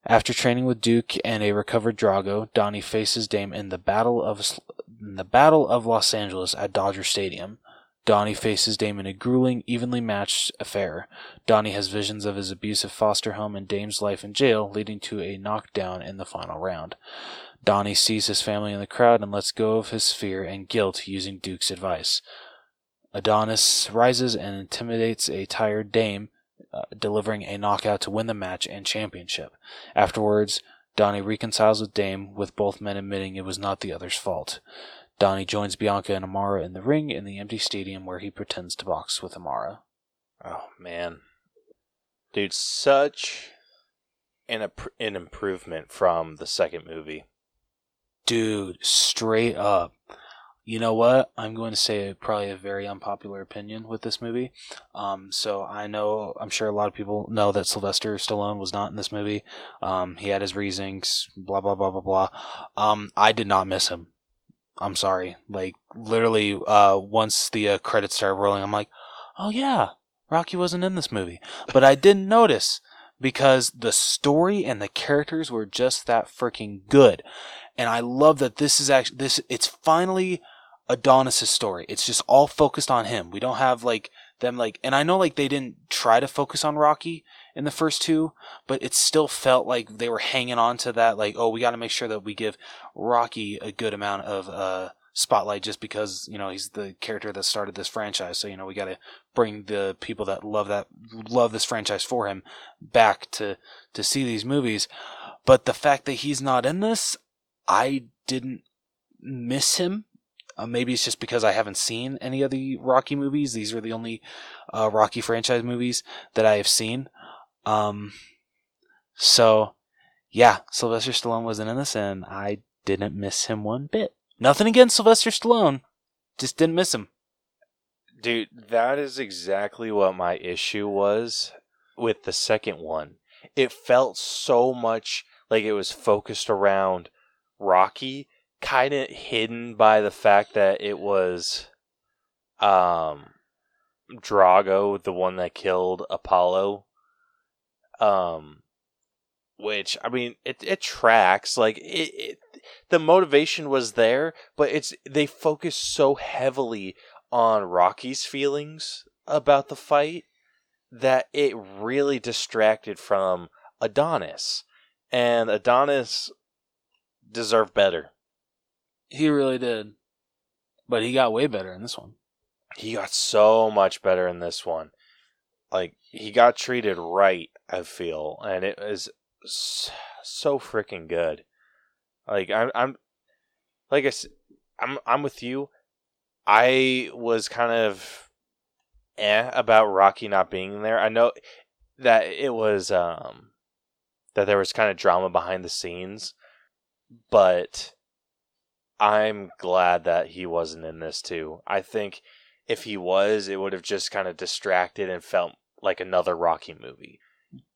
After training with Duke and a recovered Drago, Donnie faces Dame in the Battle of in the Battle of Los Angeles at Dodger Stadium. Donnie faces Dame in a grueling, evenly matched affair. Donnie has visions of his abusive foster home and Dame's life in jail, leading to a knockdown in the final round. Donnie sees his family in the crowd and lets go of his fear and guilt using Duke's advice. Adonis rises and intimidates a tired Dame, uh, delivering a knockout to win the match and championship. Afterwards, Donnie reconciles with Dame, with both men admitting it was not the other's fault. Donnie joins Bianca and Amara in the ring in the empty stadium where he pretends to box with Amara. Oh man, dude, such an an improvement from the second movie. Dude, straight up. You know what? I'm going to say probably a very unpopular opinion with this movie. Um, so I know, I'm sure a lot of people know that Sylvester Stallone was not in this movie. Um, he had his reasons, blah blah blah blah blah. Um, I did not miss him. I'm sorry. Like literally, uh, once the uh, credits started rolling, I'm like, oh yeah, Rocky wasn't in this movie, but I didn't notice because the story and the characters were just that freaking good. And I love that this is actually this. It's finally Adonis's story. It's just all focused on him. We don't have like them like and I know like they didn't try to focus on Rocky in the first two, but it still felt like they were hanging on to that like oh, we got to make sure that we give Rocky a good amount of uh spotlight just because, you know, he's the character that started this franchise. So, you know, we got to bring the people that love that love this franchise for him back to to see these movies. But the fact that he's not in this, I didn't miss him uh, maybe it's just because I haven't seen any of the Rocky movies. These are the only uh, Rocky franchise movies that I have seen. Um, so, yeah, Sylvester Stallone wasn't in this, and I didn't miss him one bit. Nothing against Sylvester Stallone, just didn't miss him. Dude, that is exactly what my issue was with the second one. It felt so much like it was focused around Rocky kind of hidden by the fact that it was um Drago, the one that killed Apollo. Um which I mean it it tracks like it, it the motivation was there, but it's they focus so heavily on Rocky's feelings about the fight that it really distracted from Adonis. And Adonis deserved better He really did. But he got way better in this one. He got so much better in this one. Like he got treated right, I feel, and it was so freaking good. Like I'm, I'm, like I I'm, I'm with you. I was kind of eh about Rocky not being there. I know that it was um that there was kind of drama behind the scenes, but I'm glad that he wasn't in this too. I think if he was, it would have just kind of distracted and felt like another Rocky movie.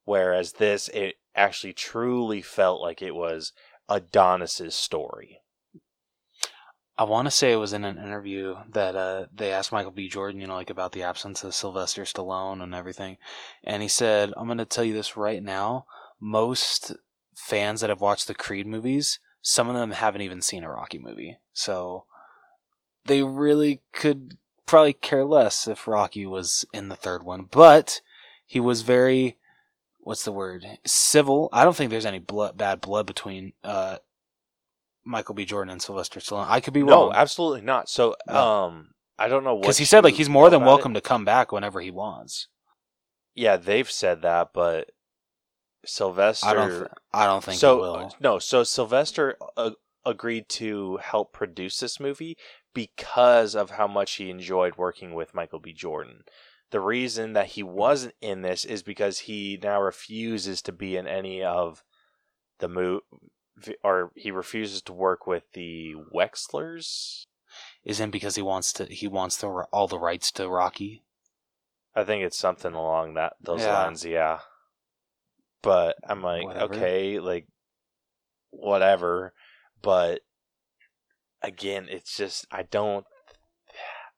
Whereas this, it actually truly felt like it was Adonis's story. I want to say it was in an interview that uh, they asked Michael B. Jordan, you know, like about the absence of Sylvester Stallone and everything, and he said, "I'm going to tell you this right now. Most fans that have watched the Creed movies, some of them haven't even seen a Rocky movie, so they really could probably care less if Rocky was in the third one. But he was very, what's the word, civil. I don't think there's any blood, bad blood between." Uh, Michael B. Jordan and Sylvester Stallone. I could be wrong. No, absolutely not. So, No. um, I don't know what because he said like he's more than welcome it. to come back whenever he wants. Yeah, they've said that, but Sylvester. I don't. Th- I don't think so will. no. So Sylvester uh, agreed to help produce this movie because of how much he enjoyed working with Michael B. Jordan. The reason that he wasn't in this is because he now refuses to be in any of the move, or he refuses to work with the Winklers. Isn't because he wants to. He wants the all the rights to Rocky. I think it's something along that those Yeah. lines, yeah. But I'm like, Whatever. okay, like whatever. But again, it's just I don't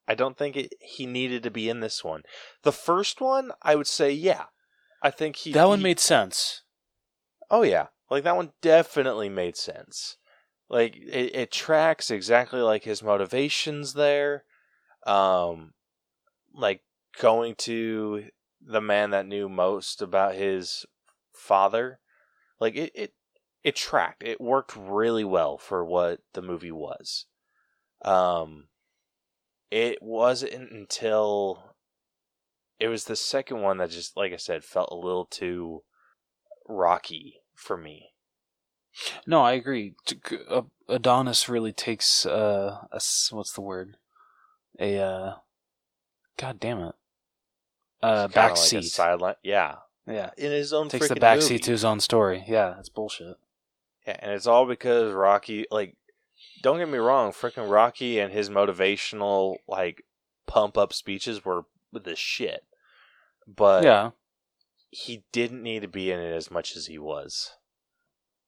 I don't think it, he needed to be in this one. The first one, I would say, yeah. I think he that one he- made sense. Oh yeah, like that one definitely made sense. Like it, it tracks exactly like his motivations there. Um, like going to the man that knew most about his father. Like it, it, it tracked. It worked really well for what the movie was. Um, it wasn't until it was the second one that just, like I said, felt a little too rocky for me. No, I agree. Uh, Adonis really takes uh, a s- what's the word? A uh, god damn it, uh, Kinda back like sideline. Yeah, yeah, in his own takes the backseat movie. to his own story. Yeah, that's bullshit. Yeah, and it's all because Rocky. Like, don't get me wrong, freaking Rocky and his motivational like pump up speeches were the shit. But yeah, he didn't need to be in it as much as he was.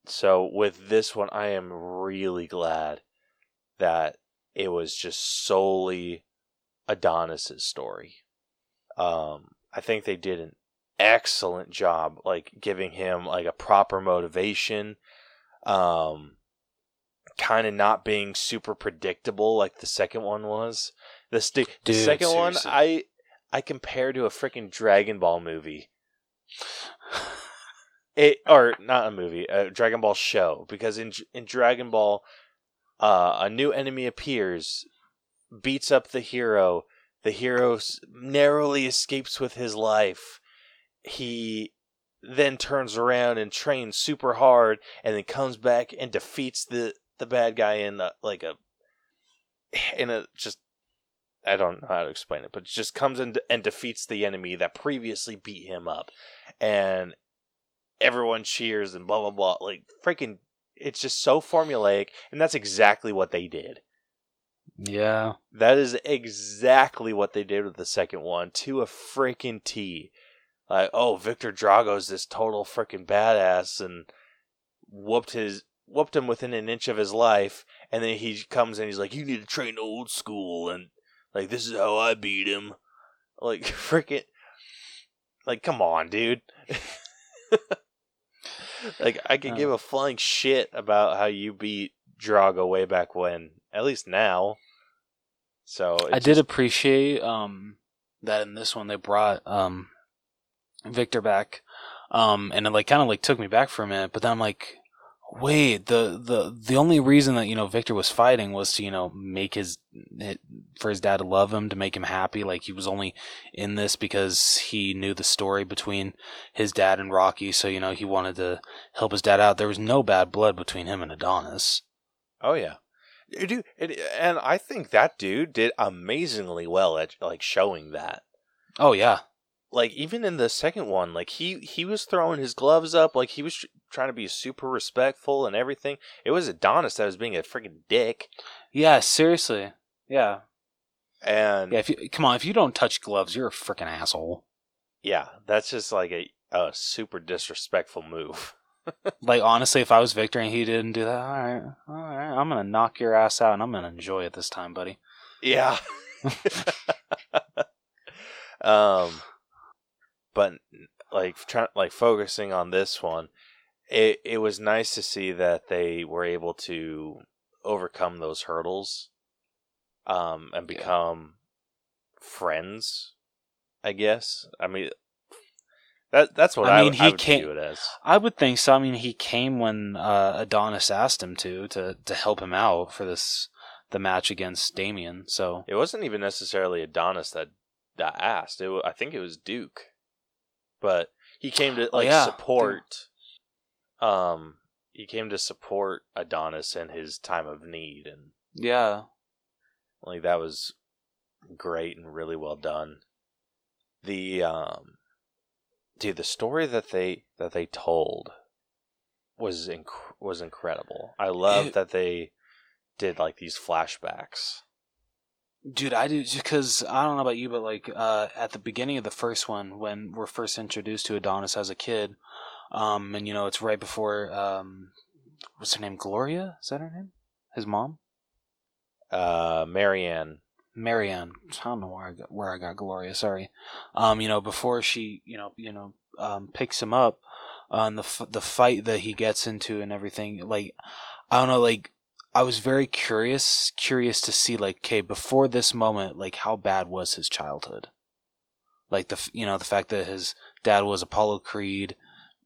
So with this one, I am really glad that it was just solely Adonis's story. Um, I think they did an excellent job, like giving him like a proper motivation. Um, kind of not being super predictable like the second one was. The st- the Dude, second one. I I compare to a freaking Dragon Ball movie. It or not a movie, a Dragon Ball show because in in Dragon Ball, uh, a new enemy appears, beats up the hero. The hero narrowly escapes with his life. He then turns around and trains super hard, and then comes back and defeats the the bad guy in a, like a in a just I don't know how to explain it, but just comes in and defeats the enemy that previously beat him up, and everyone cheers and blah blah blah. Like freaking, it's just so formulaic, and that's exactly what they did. yeah. That is exactly what they did with the second one to a freaking T. Like, oh, Victor Drago's this total freaking badass and whooped his whooped him within an inch of his life, and then he comes in, he's like, you need to train old school, and like this is how I beat him. Like freaking, like come on, dude. like I could give a flying shit about how you beat Drago way back when. At least now. So I did appreciate um that in this one they brought um Victor back, um and it like kind of like took me back for a minute, but then I'm like, Wait, the the the only reason that you know Victor was fighting was to you know make his for his dad to love him to make him happy. Like he was only in this because he knew the story between his dad and Rocky, so you know he wanted to help his dad out. There was no bad blood between him and Adonis. Oh yeah, dude, it, and I think that dude did amazingly well at like showing that. Oh yeah, like even in the second one like he he was throwing his gloves up like he was tr- trying to be super respectful and everything it was adonis that was being a freaking dick yeah, seriously, yeah, and yeah. If you come on, if you don't touch gloves, you're a freaking asshole. Yeah, that's just like a, a super disrespectful move Like honestly, if I was Victor and he didn't do that, all right, all right, I'm gonna knock your ass out and I'm gonna enjoy it this time, buddy. yeah um but like trying like focusing on this one it it was nice to see that they were able to overcome those hurdles um and Yeah. become friends i guess i mean that that's what I i, mean, I he would can't- view it as I would think so. I mean, he came when uh, Adonis asked him to to to help him out for this the match against Damian. So it wasn't even necessarily adonis that that asked it i think it was duke but he came to Oh, like yeah. support um he came to support adonis in his time of need and yeah, like that was great and really well done. The um dude the story that they that they told was inc- was incredible. I love that they did like these flashbacks dude, I do because I don't know about you, but like uh, at the beginning of the first one, when we're first introduced to Adonis as a kid, um, and you know it's right before um, what's her name? Gloria? Is that her name? His mom? uh marianne Marianne. I don't know where I got where I got Gloria. Sorry. Um, you know, before she, you know, you know, um, picks him up on the f- the fight that he gets into and everything. Like, I don't know. Like, I was very curious, curious to see, like, okay, before this moment, like, how bad was his childhood? Like the, you know, the fact that his dad was Apollo Creed,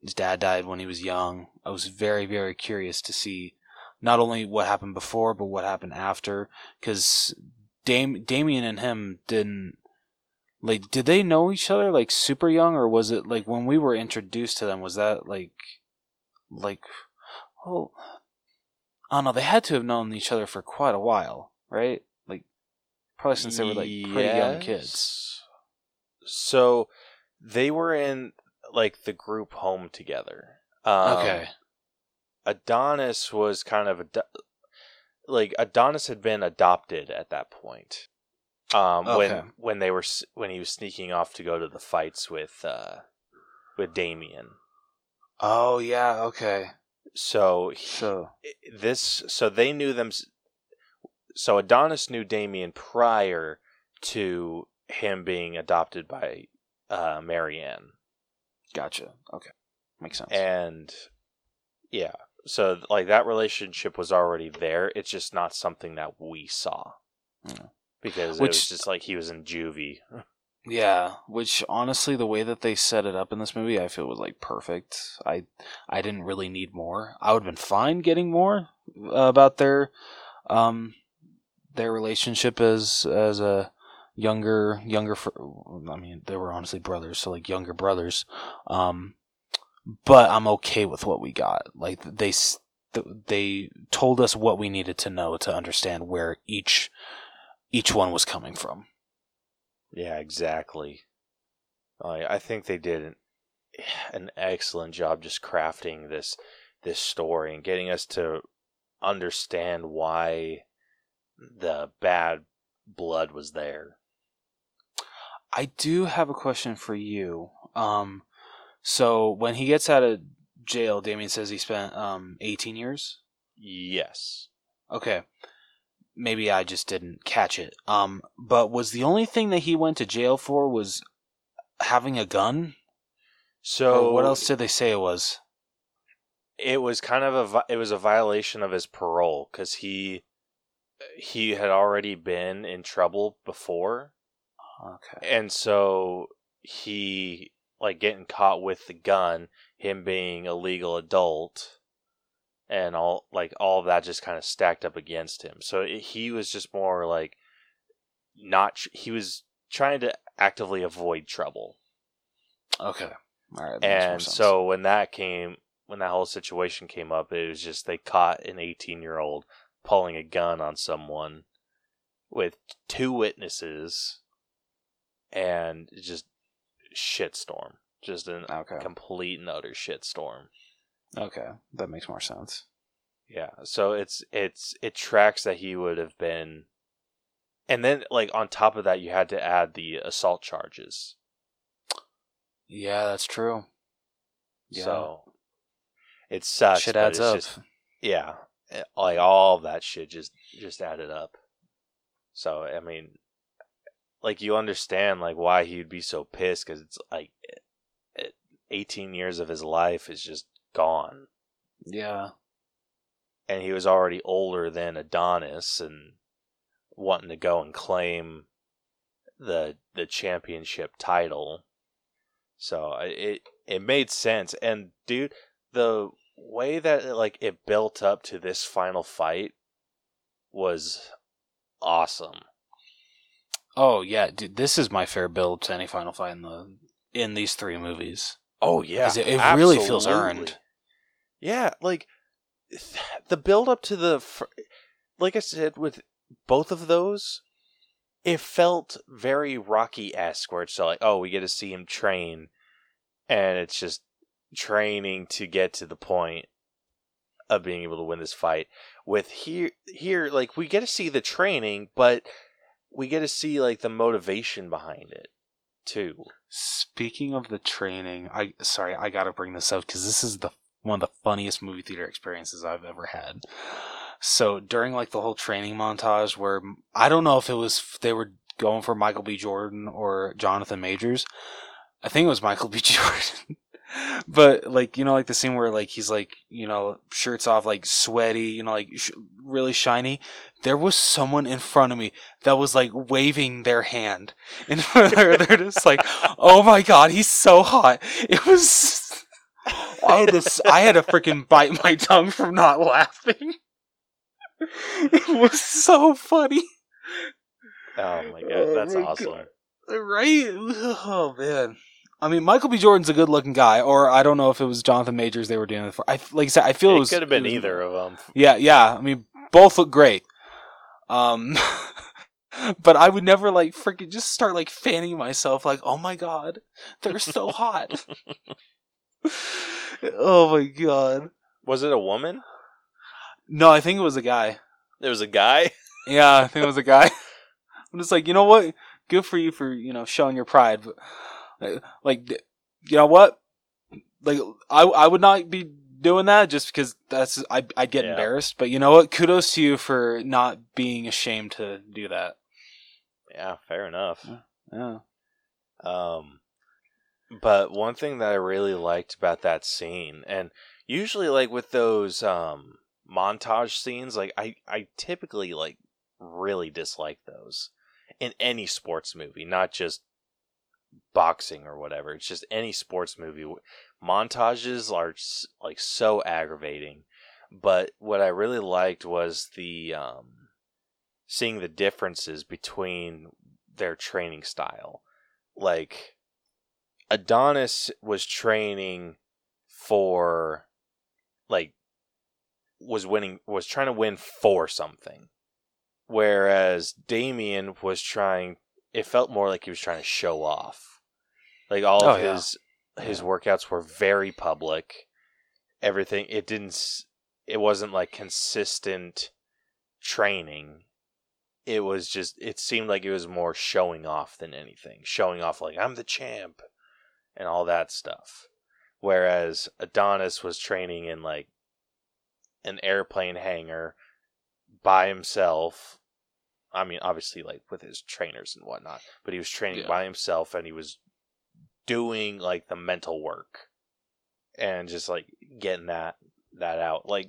his dad died when he was young. I was very, very curious to see not only what happened before, but what happened after, because Dam- Damian and him didn't like did they know each other like super young or was it like when we were introduced to them was that like like oh I don't know they had to have known each other for quite a while right like probably since they were like pretty young kids So they were in like the group home together. Um, okay Adonis was kind of ado- like Adonis had been adopted at that point. Um, Okay. when when they were when he was sneaking off to go to the fights with uh, with Damian. oh yeah okay So he, so this so they knew them. So Adonis knew Damian prior to him being adopted by uh, Marianne. gotcha okay makes sense and yeah so like that relationship was already there it's just not something that we saw Yeah. because it was just like he was in juvie Yeah, which honestly, the way that they set it up in this movie, I feel was like perfect. I I didn't really need more. I would have been fine getting more uh, about their um their relationship as as a younger younger. fr- I mean, they were honestly brothers, so like younger brothers. Um, but I'm okay with what we got. Like they they told us what we needed to know to understand where each each one was coming from. Yeah exactly I i think they did an, an excellent job just crafting this this story and getting us to understand why the bad blood was there I do have a question for you. Um, so when he gets out of jail, Damian says he spent um 18 years. yes Okay, maybe I just didn't catch it. Um, but was the only thing that he went to jail for was having a gun? so or what else did they say it was? it was kind of a it was a violation of his parole because he he had already been in trouble before Okay. and so he like getting caught with the gun him being a legal adult and all like all of that just kind of stacked up against him. So it, he was just more like not. tr- He was trying to actively avoid trouble, Okay. All right. that makes more and so when that came, when that whole situation came up, it was just they caught an eighteen-year-old pulling a gun on someone with two witnesses, and just shitstorm, just an Okay. complete and utter shitstorm. Okay, that makes more sense. Yeah, so it's it's it tracks that he would have been, and then like on top of that, you had to add the assault charges. Yeah, that's true. Yeah. So it sucks. Shit adds up. Just, yeah, eh, like all that shit just just added up. So I mean, like you understand like why he'd be so pissed because it's like eh, eh, eighteen years of his life is just gone. Yeah. and he was already older than Adonis and wanting to go and claim the the championship title. So it it made sense and dude the way that like it built up to this final fight was awesome. Oh yeah, dude. This is my fair build to any final fight in the in these three movies. Oh yeah, it- it really feels earned. Yeah, like the build up to the, fir- like I said, with both of those, it felt very Rocky esque, where it's like, oh, we get to see him train, and it's just training to get to the point of being able to win this fight. With here, here, like we get to see the training, but we get to see like the motivation behind it too. Speaking of the training, I sorry, I gotta bring this up because this is the one of the funniest movie theater experiences I've ever had. So during like the whole training montage, where I don't know if it was they were going for Michael B. Jordan or Jonathan Majors, I think it was Michael B. Jordan. But like you know, like the scene where like he's like you know shirts off, like sweaty, you know, like sh- really shiny. There was someone in front of me that was like waving their hand, and they're, they're just like, "Oh my god, he's so hot!" It was. I had to, i had to freaking bite my tongue from not laughing. It was so funny. Oh my god, Oh that's my awesome. God. Right? Oh man. I mean, Michael B. Jordan's a good-looking guy, or I don't know if it was Jonathan Majors they were doing it for. I like I said, I feel it, It was could have been was- either of them. Yeah, yeah. I mean, both look great. Um, but I would never like freaking just start like fanning myself, like, oh my god, they're so hot. oh my god. Was it a woman? No, I think it was a guy. There was a guy. Yeah, I think it was a guy. I'm just like, you know what? Good for you for you know showing your pride, but like, you know what? Like I I would not be doing that just because that's I I get Yeah. embarrassed. But you know what? Kudos to you for not being ashamed to do that. Yeah, fair enough. Yeah. Um, but one thing that I really liked about that scene, and usually like with those um montage scenes, like I I typically like really dislike those in any sports movie, not just boxing or whatever. It's just any sports movie. Montages are like so aggravating. But what I really liked was the um seeing the differences between their training style. Like Adonis was training for like was winning was trying to win for something. Whereas Damian was trying it felt more like he was trying to show off. Like all Oh, of yeah. his his Yeah. workouts were very public. Everything it didn't it wasn't like consistent training it was just it seemed like it was more showing off than anything showing off like i'm the champ and all that stuff whereas adonis was training in like an airplane hangar by himself i mean obviously like with his trainers and whatnot but he was training Yeah. by himself and he was doing like the mental work and just like getting that that out like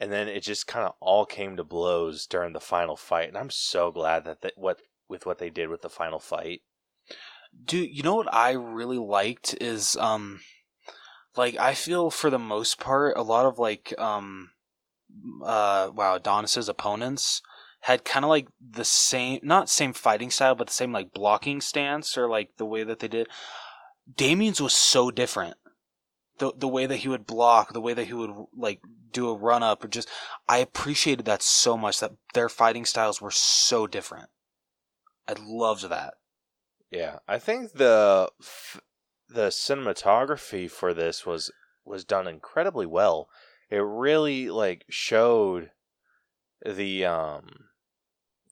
and then it just kind of all came to blows during the final fight and i'm so glad that they, what with what they did with the final fight Dude, you know what I really liked is um like I feel for the most part, a lot of like um, uh, wow, Adonis's opponents had kind of like the same, not same fighting style, but the same like blocking stance or like the way that they did. Damian's was so different. The the way that he would block, the way that he would like do a run up, or just I appreciated that so much that their fighting styles were so different. I loved that. Yeah, I think the the cinematography for this was was done incredibly well. It really like showed the um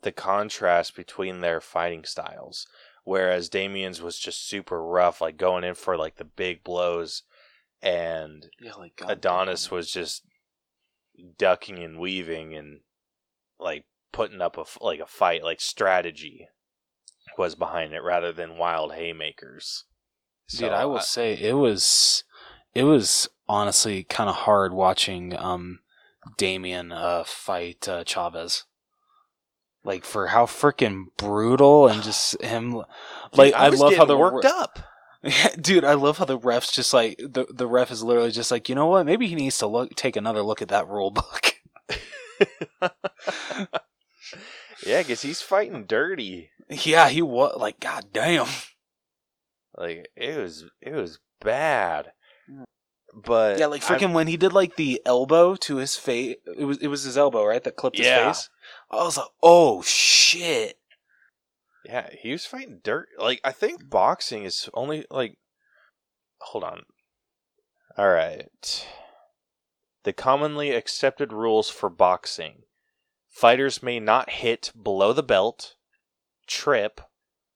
the contrast between their fighting styles. Whereas Damian's was just super rough, like going in for like the big blows, and Yeah, like Adonis damn. was just ducking and weaving and like putting up a like a fight, like strategy was behind it rather than wild haymakers. Dude, I will say it was it was honestly kind of hard watching um Damian uh fight uh, Chavez. Like for how freaking brutal and just him like Dude, I, was love how the worked re- up. Dude, I love how the refs just like the the ref is literally just like, "You know what? Maybe he needs to look take another look at that rule book." yeah, because he's fighting dirty. yeah, he was like god damn. Like it was, it was bad. Mm. But Yeah, like I- freaking when he did like the elbow to his face. It was it was his elbow, right? That clipped Yeah. his face. I was like, "Oh shit." Yeah, he was fighting dirt. Like I think boxing is only like. Hold on. All right. The commonly accepted rules for boxing: fighters may not hit below the belt, trip,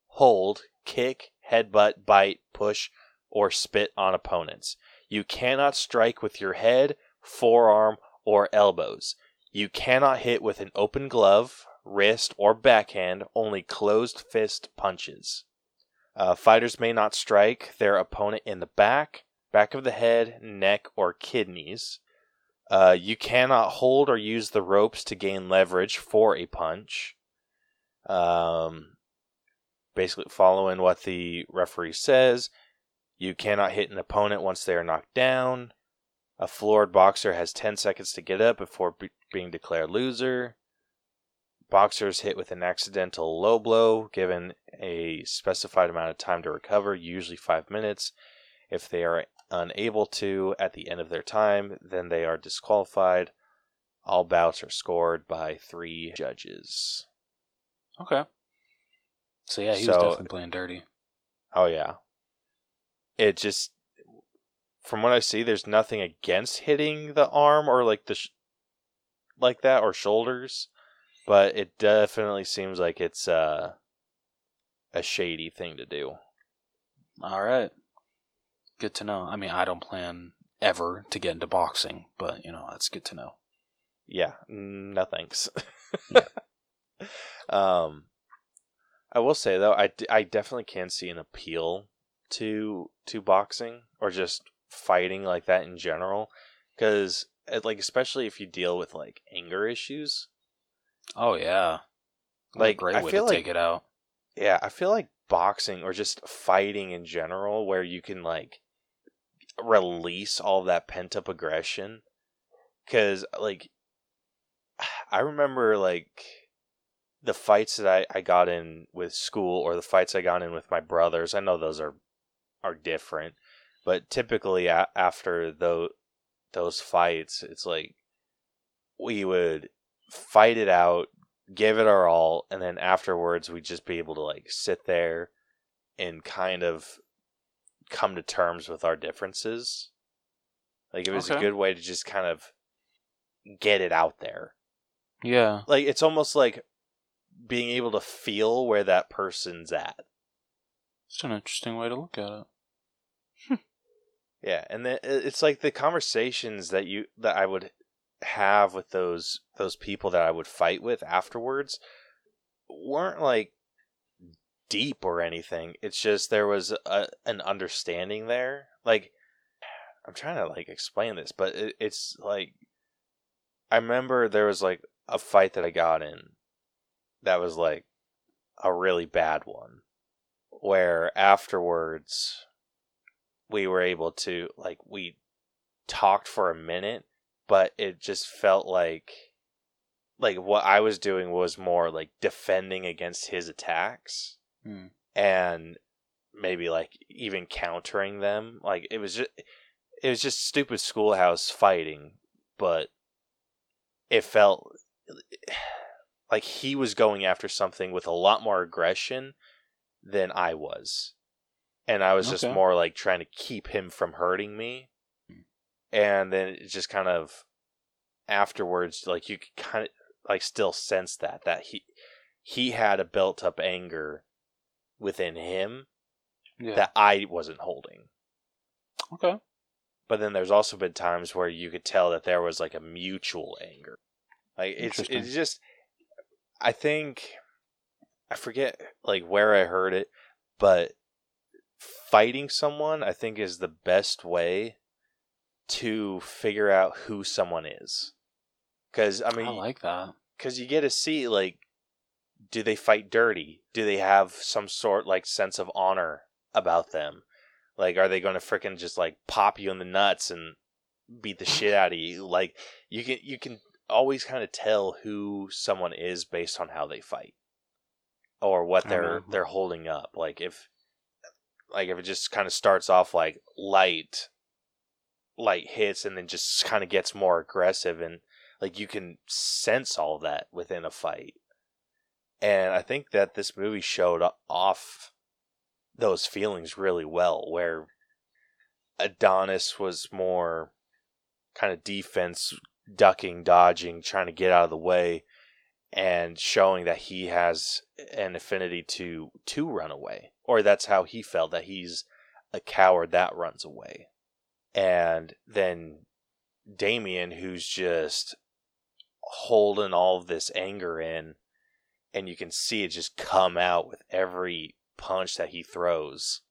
hold, kick, headbutt, bite, push, or spit on opponents. You cannot strike with your head, forearm, or elbows. You cannot hit with an open glove, wrist, or backhand, only closed fist punches. Uh, fighters may not strike their opponent in the back, back of the head, neck, or kidneys. Uh, you cannot hold or use the ropes to gain leverage for a punch. Um, basically, following what the referee says, you cannot hit an opponent once they are knocked down. A floored boxer has 10 seconds to get up before be- being declared loser. Boxers hit with an accidental low blow given a specified amount of time to recover, usually 5 minutes. If they are unable to at the end of their time, then they are disqualified. All bouts are scored by 3 judges. Okay. So yeah, he was definitely playing dirty. Oh yeah. It just from what I see there's nothing against hitting the arm or like the sh- like that or shoulders, but it definitely seems like it's uh a shady thing to do. All right. Good to know. I mean, I don't plan ever to get into boxing, but you know, that's good to know. Yeah, no thanks. Yeah. um I will say though I, d- I definitely can see an appeal to to boxing or just fighting like that in general cuz eh, like especially if you deal with like anger issues Oh yeah. What a Like, great I feel to like- take it out. Yeah, I feel like boxing or just fighting in general, where you can like release all that pent up aggression. Because, like, I remember, like, the fights that I, I got in with school or the fights I got in with my brothers. I know those are are different, but typically a- after those those fights, it's like we would fight it out, give it our all, and then afterwards we'd just be able to like sit there and kind of come to terms with our differences. Like it was a good way to just kind of get it out there. Yeah. Like it's almost like being able to feel where that person's at. It's an interesting way to look at it. Hmm. Yeah, and then it's like the conversations that you that I would have with those those people that I would fight with afterwards weren't like deep or anything. It's just there was a, an understanding there. Like I'm trying to like explain this, but it, it's like I remember there was like a fight that I got in that was like a really bad one where afterwards we were able to like we talked for a minute, but it just felt like like what I was doing was more like defending against his attacks Hmm. and maybe like even countering them. Like it was just it was just stupid schoolhouse fighting, but it felt like he was going after something with a lot more aggression than I was. And I was just more like trying to keep him from hurting me. Hmm. And then it just kind of afterwards like you could kind of like still sense that that he he had a built up anger within him Yeah. that I wasn't holding. okay. But then there's also been times where you could tell that there was like a mutual anger. Like it's it's just I think I forget like where I heard it, but fighting someone I think is the best way to figure out who someone is. Cuz I mean I like that. because you get to see like do they fight dirty do they have some sort like sense of honor about them like are they going to freaking just like pop you in the nuts and beat the shit out of you like you can you can always kind of tell who someone is based on how they fight or what they're they're holding up like if like if it just kind of starts off like light light hits and then just kind of gets more aggressive and like you can sense all that within a fight. And i think that this movie showed off those feelings really well where adonis was more kind of defense ducking dodging trying to get out of the way and showing that he has an affinity to to run away or that's how he felt that he's a coward that runs away. And then Damian who's just holding all of this anger in and you can see it just come out with every punch that he throws.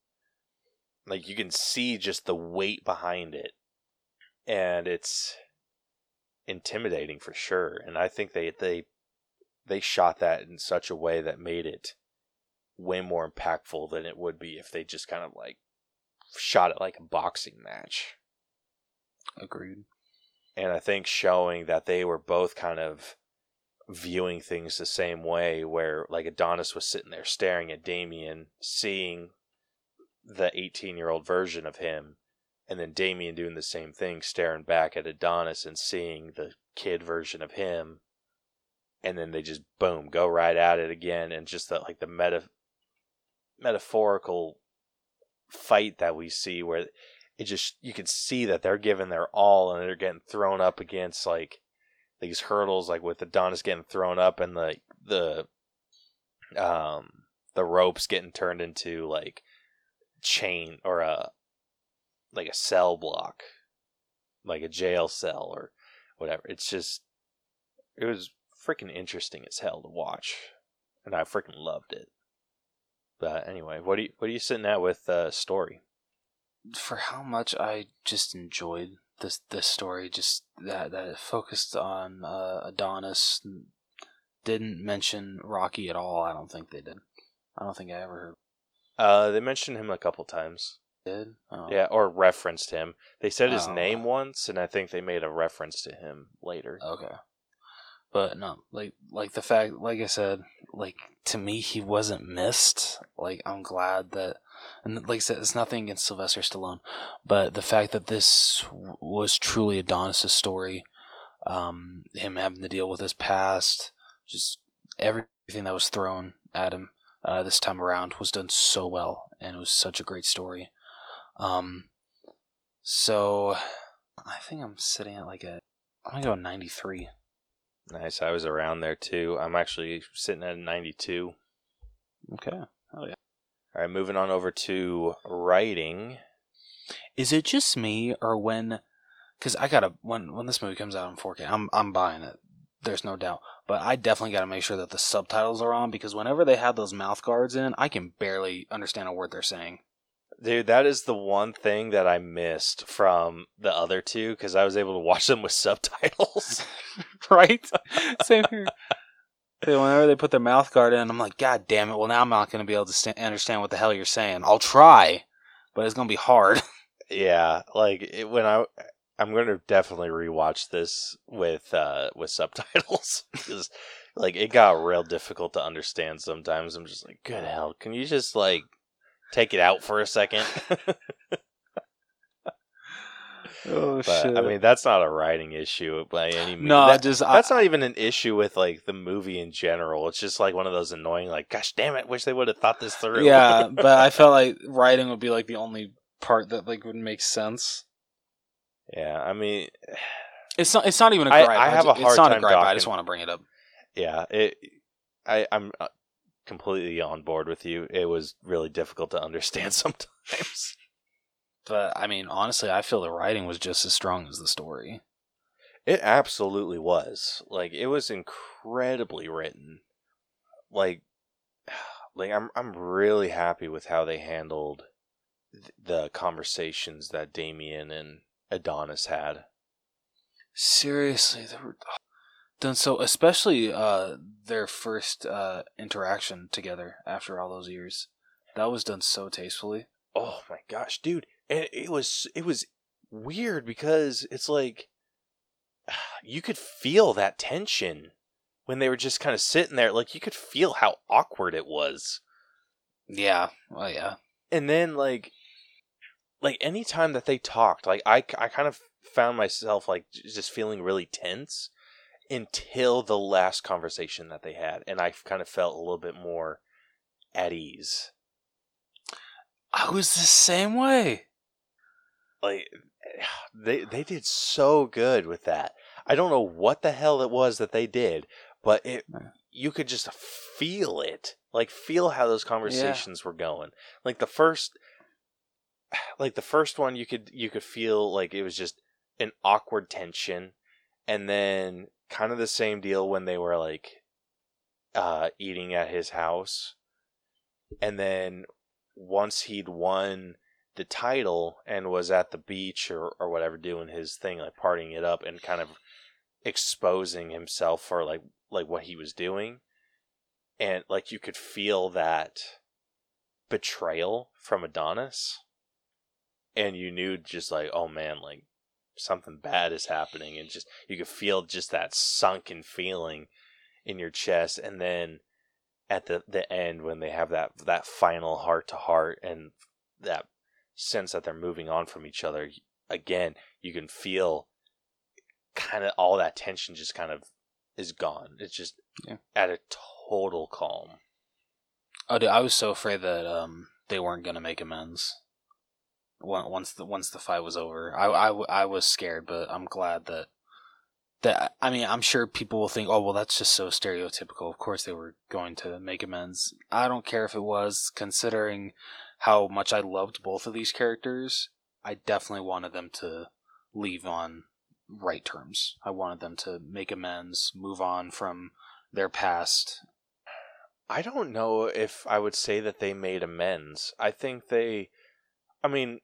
Like you can see just the weight behind it. And it's intimidating for sure. And i think they they they shot that in such a way that made it way more impactful than it would be if they just kind of like shot it like a boxing match Agreed. and I think showing that they were both kind of viewing things the same way, where like Adonis was sitting there staring at Damian, seeing the 18 year old version of him, and then Damian doing the same thing, staring back at Adonis and seeing the kid version of him, and then they just boom go right at it again, and just that, like the meta metaphorical fight that we see where it just you can see that they're giving their all and they're getting thrown up against like these hurdles like with Adonis getting thrown up and the the um the ropes getting turned into like chain or a like a cell block like a jail cell or whatever. It's just it was freaking interesting as hell to watch and I freaking loved it but anyway what do you what are you sitting at with uh story For how much I just enjoyed this this story, just that that it focused on uh, Adonis, didn't mention Rocky at all. I don't think they did. I don't think I ever heard Uh, they mentioned him a couple times. did. Oh. Yeah, or referenced him. They said his Oh. name once, and I think they made a reference to him later. Okay. But no, like like the fact, like I said, like to me he wasn't missed. Like I'm glad that, and like I said, it's nothing against Sylvester Stallone, but the fact that this was truly Adonis' story, um, him having to deal with his past, just everything that was thrown at him uh, this time around was done so well, and it was such a great story. Um, so I think I'm sitting at like a, I'm gonna go 93. Nice. I was around there too. I'm actually sitting at 92. Okay. All right, moving on over to writing. Is it just me or when? Because I gotta when when this movie comes out in 4K, I'm I'm buying it. There's no doubt. But I definitely gotta make sure that the subtitles are on because whenever they have those mouth guards in, I can barely understand a word they're saying. Dude, that is the one thing that I missed from the other two because I was able to watch them with subtitles. right? Same here. Yeah, Whenever they put their mouth guard in, I'm like, God damn it! Well, now I'm not going to be able to sta understand what the hell you're saying. I'll try, but it's going to be hard. Yeah, like it, when I I'm going to definitely rewatch this with uh with subtitles because like it got real difficult to understand sometimes. I'm just like, good hell, can you just like take it out for a second? Oh but I mean, that's not a writing issue by any means. no, That- just that's I, not even an issue with like the movie in general. It's just like one of those annoying, like, gosh damn it, wish they would have thought this through. yeah, but I felt like writing would be like the only part that like would make sense. yeah. I mean, It's not. It's not even a I- gripe. I have ju- a hard It's not a time gripe. I just want to bring it up. yeah. It. I I'm uh, completely on board with you. It was really difficult to understand sometimes. But I mean, honestly, I feel the writing was just as strong as the story. It absolutely was. Like it was incredibly written. Like like I'm I'm really happy with how they handled th- the conversations that Damian and Adonis had. Seriously, were done so. Especially uh, their first uh, interaction together after all those years. That was done so tastefully. Oh my gosh, dude. And it was it was weird because it's like you could feel that tension when they were just kind of sitting there like you could feel how awkward it was. Yeah. Well, yeah. and then like like anytime that they talked like i, I kind of found myself like just feeling really tense until the last conversation that they had and i kind of felt a little bit more at ease. I was the same way. like they they did so good with that. I don't know what the hell it was that they did but it you could just feel it. Like feel how those conversations were going. Like the first like the first one you could you could feel like it was just an awkward tension and then kind of the same deal when they were like uh eating at his house. And then once he'd won the title and was at the beach or, or whatever doing his thing like partying it up and kind of exposing himself for like like what he was doing and like you could feel that betrayal from Adonis. And you knew just like oh man like something bad is happening and just you could feel just that sunken feeling in your chest and then at the the end when they have that that final heart to heart and that sense that they're moving on from each other again you can feel kind of all that tension just kind of is gone it's just Yeah. at a total calm Oh, dude, I was so afraid that um they weren't gonna make amends. Once the once the fight was over, I, I, I was scared, but I'm glad that that I mean I'm sure people will think, oh well, that's just so stereotypical. Of course they were going to make amends. I don't care if it was, considering how much I loved both of these characters. I definitely wanted them to leave on right terms. I wanted them to make amends, move on from their past, I don't know if I would say that they made amends. I think they, I mean,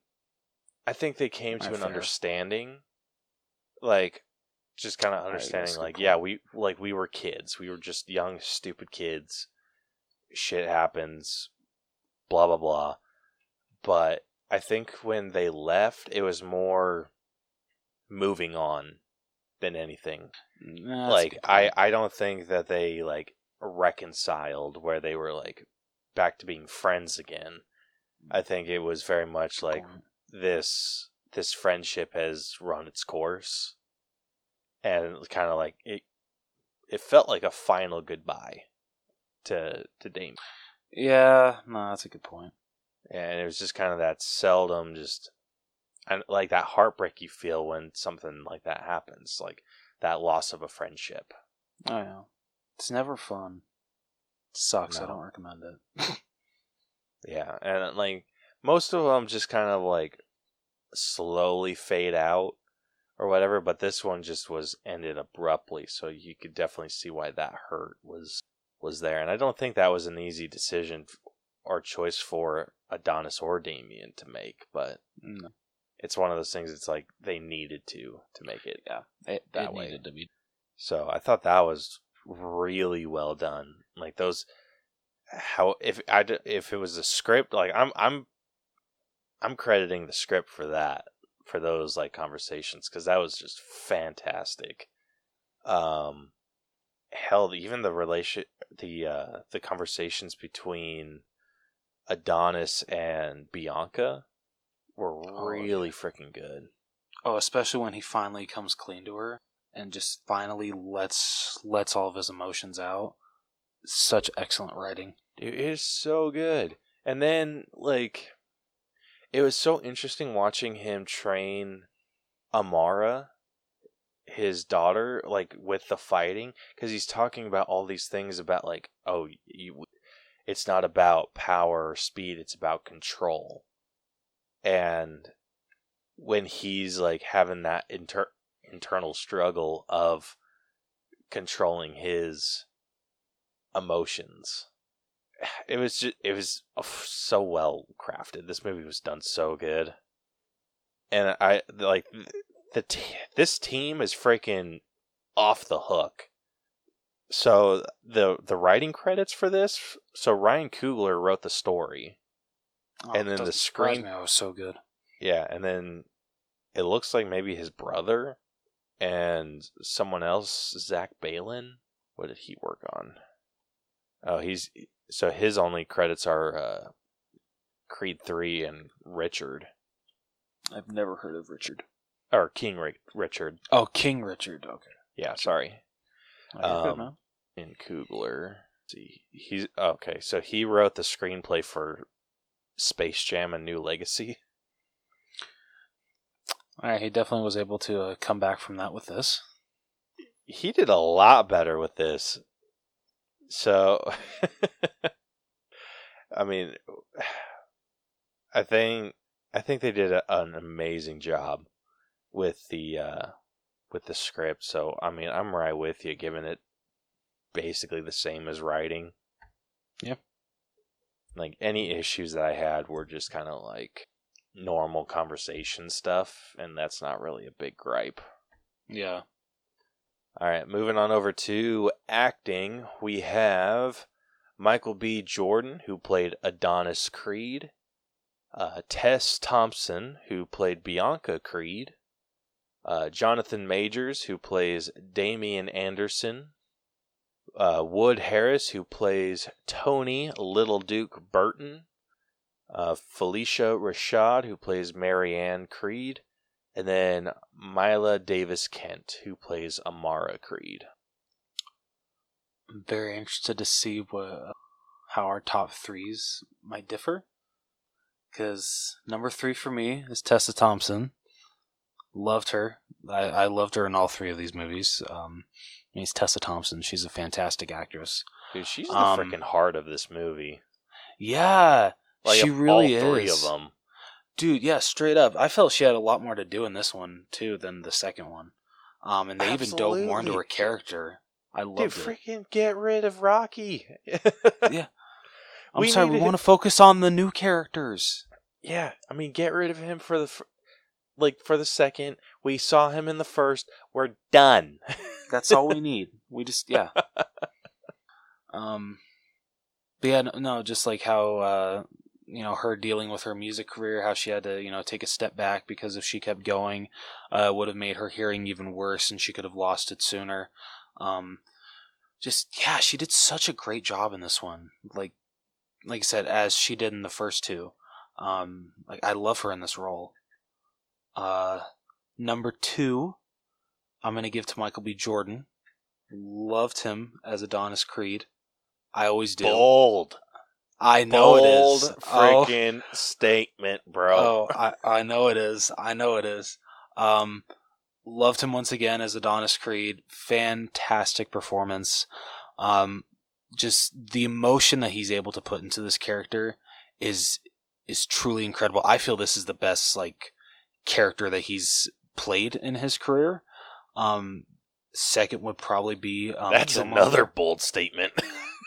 I think they came to an fair. understanding, like just kind of understanding, like yeah, we like we were kids, we were just young, stupid kids. Shit happens, blah blah blah. But I think when they left, it was more moving on than anything Nah, like I. I don't think that they like reconciled where they were like back to being friends again. I think it was very much like. This this friendship has run its course and kind of like it it felt like a final goodbye to to Dame. Yeah, no, that's a good point. And it was just kind of that seldom just and like that heartbreak you feel when something like that happens, like that loss of a friendship. Oh yeah, it's never fun. sucks. I don't recommend it. Yeah, and like most of them just kind of like slowly fade out or whatever, but this one just was ended abruptly, so you could definitely see why that hurt was was there. And I don't think that was an easy decision or choice for Adonis or Damian to make, but No, it's one of those things it's like they needed to to make it. yeah, it, That it way. needed to be. So I thought that was really well done. Like those, how if I if it was a script, like I'm I'm I'm crediting the script for that, for those like conversations, because that was just fantastic. Um, hell, even the relation, the uh, the conversations between Adonis and Bianca were Oh, really freaking good. Oh, especially when he finally comes clean to her and just finally lets lets all of his emotions out. Such excellent writing. Dude, it is so good. And then, like, it was so interesting watching him train Amara, his daughter, like, with the fighting, because he's talking about all these things about, like, oh, you, it's not about power or speed, it's about control. And when he's, like, having that inter- internal struggle of controlling his emotions it was just it was uh, so well crafted. This movie was done so good, and I like the t- this team is freaking off the hook. So the the writing credits for this, so Ryan Coogler wrote the story. Oh, And then the screen- me, was so good. Yeah, and then it looks like maybe his brother and someone else, Zach Baylin. What did he work on? Oh, he's so his only credits are uh, Creed three and Richard I've never heard of Richard. or King Ri- Richard. Oh, King Richard. Okay. Yeah, sorry. Good, Um. In Coogler. See, he's okay. So he wrote the screenplay for Space Jam: A New Legacy. All right, he definitely was able to uh, come back from that with this. he did a lot better with this. So, I mean, I think I think they did a, an amazing job with the uh, with the script. So, I mean, I'm right with you, giving it basically the same as writing. Yeah. Like any issues that I had were just kind of like normal conversation stuff, and that's not really a big gripe. Yeah. All right, moving on over to acting, we have Michael B. Jordan, who played Adonis Creed, uh, Tess Thompson, who played Bianca Creed, uh, Jonathan Majors, who plays Damian Anderson, uh, Wood Harris, who plays Tony Little Duke Burton, uh, Phylicia Rashad, who plays Marianne Creed, and then Mila Davis Kent, who plays Amara Creed. I'm very interested to see what how our top threes might differ. Because number three for me is Tessa Thompson. Loved her. I, I loved her in all three of these movies. Um, I mean, it's Tessa Thompson. She's a fantastic actress. Dude, she's the Um, freaking heart of this movie. Yeah, Like she really all three is. of them. Dude. Yeah, straight up. I felt she had a lot more to do in this one too than the second one. Um, and they even dove more into her character. I Dude, it. freaking get rid of Rocky. Yeah. I'm we sorry, we want to focus on the new characters. Yeah, I mean, get rid of him for the fir- like for the second. We saw him in the first. We're done. That's all we need. We just yeah. Um, but yeah, no, no, just like how uh, you know her dealing with her music career, how she had to you know take a step back because if she kept going, uh, would have made her hearing even worse, and she could have lost it sooner. Um, just yeah, she did such a great job in this one. Like like I said, as she did in the first two. Um, like I love her in this role. Uh, number two, I'm gonna give to Michael B. Jordan. Loved him as Adonis Creed. I always do. Bold, I know it bold, is. Oh, freaking statement, bro. oh, I, I know it is. I know it is. Um, loved him once again as Adonis Creed. Fantastic performance. Um, just the emotion that he's able to put into this character is is truly incredible. I feel this is the best like character that he's played in his career. Um, second would probably be um, That's Killmonger. another bold statement.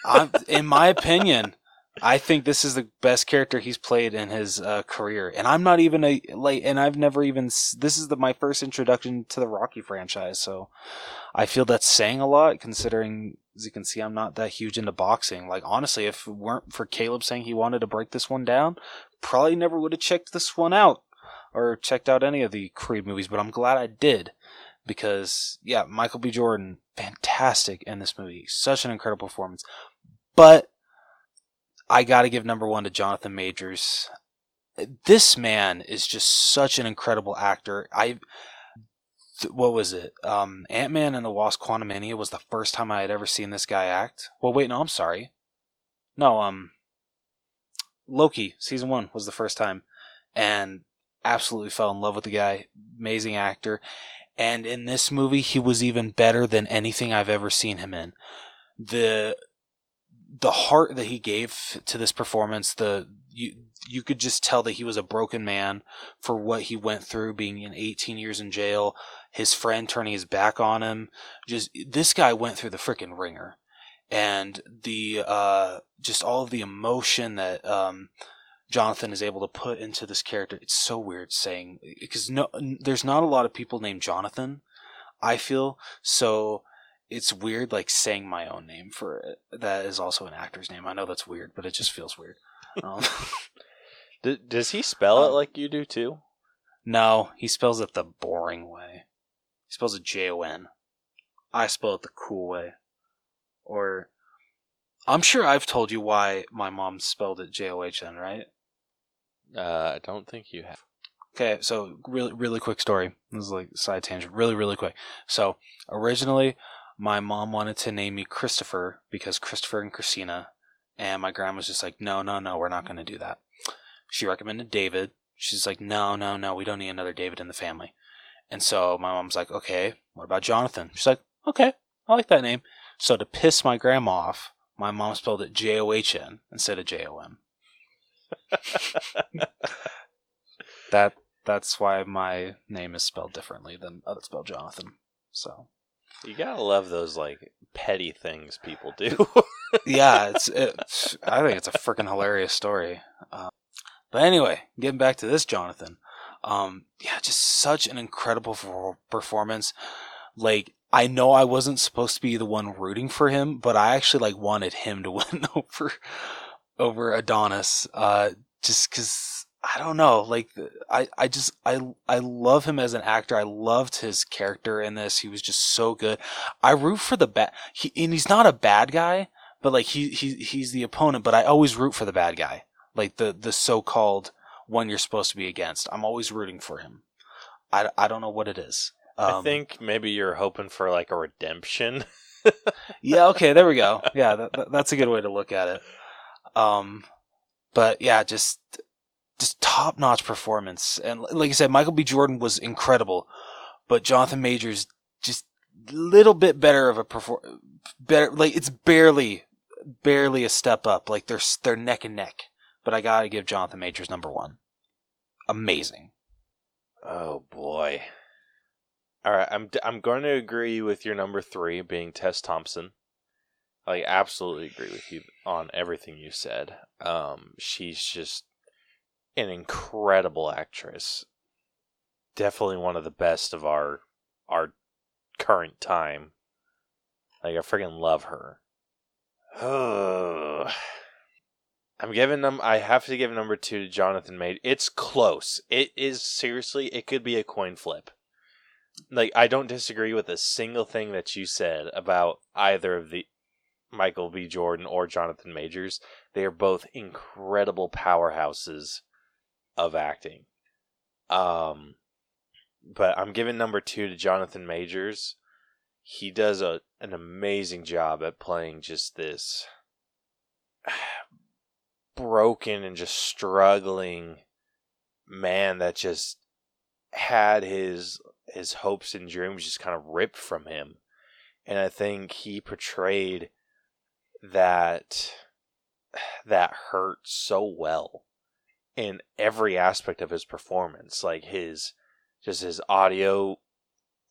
In my opinion, I think this is the best character he's played in his uh, career, and I'm not even a like, and I've never even. This is the, my first introduction to the Rocky franchise, so I feel that's saying a lot. Considering, as you can see, I'm not that huge into boxing. Like honestly, if it weren't for Caleb saying he wanted to break this one down, probably never would have checked this one out or checked out any of the Creed movies. But I'm glad I did because yeah, Michael B. Jordan, fantastic in this movie, such an incredible performance, but I got to give number one to Jonathan Majors. This man is just such an incredible actor. I, what was it? Um, Ant Man and the Wasp: Quantumania was the first time I had ever seen this guy act. Well, wait, no, I'm sorry. No, um, Loki season one was the first time, and absolutely fell in love with the guy. Amazing actor, and in this movie, he was even better than anything I've ever seen him in. The the heart that he gave to this performance, the you you could just tell that he was a broken man for what he went through, being in 18 years in jail, his friend turning his back on him. Just this guy went through the freaking ringer, and the uh, just all of the emotion that um, Jonathan is able to put into this character. It's so weird saying because no, there's not a lot of people named Jonathan. I feel so it's weird like saying my own name for it. That is also an actor's name. I know that's weird, but it just feels weird. Um, D- does he spell it Um, like you do too? no, he spells it the boring way. He spells it J O N. I spell it the cool way. Or I'm sure I've told you why my mom spelled it J O H N, right? Uh, I don't think you have. Okay, so really, really quick story. This is like side tangent, really, really quick. So originally, my mom wanted to name me Christopher because Christopher and Christina, and my grandma's just like, no, no, no, we're not going to do that. She recommended David. She's like, no, no, no, we don't need another David in the family. And so my mom's like, okay, what about Jonathan? She's like, okay, I like that name. So to piss my grandma off, my mom spelled it J O H N instead of J O M. That that's why my name is spelled differently than uh, others spell Jonathan. So You gotta love those like petty things people do. yeah, it's, it's I think it's a freaking hilarious story. Uh, but anyway, getting back to this Jonathan, um, yeah, just such an incredible per- performance. Like I know I wasn't supposed to be the one rooting for him, but I actually like wanted him to win over over Adonis. Uh, just because I don't know, like I I just I I love him as an actor. I loved his character in this. He was just so good. I root for the bad. He and he's not a bad guy, but like he he he's the opponent. But I always root for the bad guy, like the the so called one you're supposed to be against. I'm always rooting for him. I I don't know what it is. I Um, think maybe you're hoping for like a redemption. yeah okay there we go yeah that- that's a good way to look at it um but yeah just just top notch performance and like i said michael b jordan was incredible but jonathan majors just a little bit better of a perform better like it's barely barely a step up like they're they're neck and neck but i gotta give jonathan majors number one amazing Oh boy. All right, I'm I'm going to agree with your number three being Tess Thompson. I absolutely agree with you on everything you said. Um, she's just an incredible actress. Definitely one of the best of our our current time. Like I freaking love her. Oh. I'm giving them. I have to give number two to Jonathan Made. It's close. It is seriously. It could be a coin flip. Like I don't disagree with a single thing that you said about either of the Michael B. Jordan or Jonathan Majors. They are both incredible powerhouses of acting. Um, but I'm giving number two to Jonathan Majors. He does a an amazing job at playing just this broken and just struggling man that just had his his hopes and dreams just kind of ripped from him and i think he portrayed that that hurt so well in every aspect of his performance like his just his audio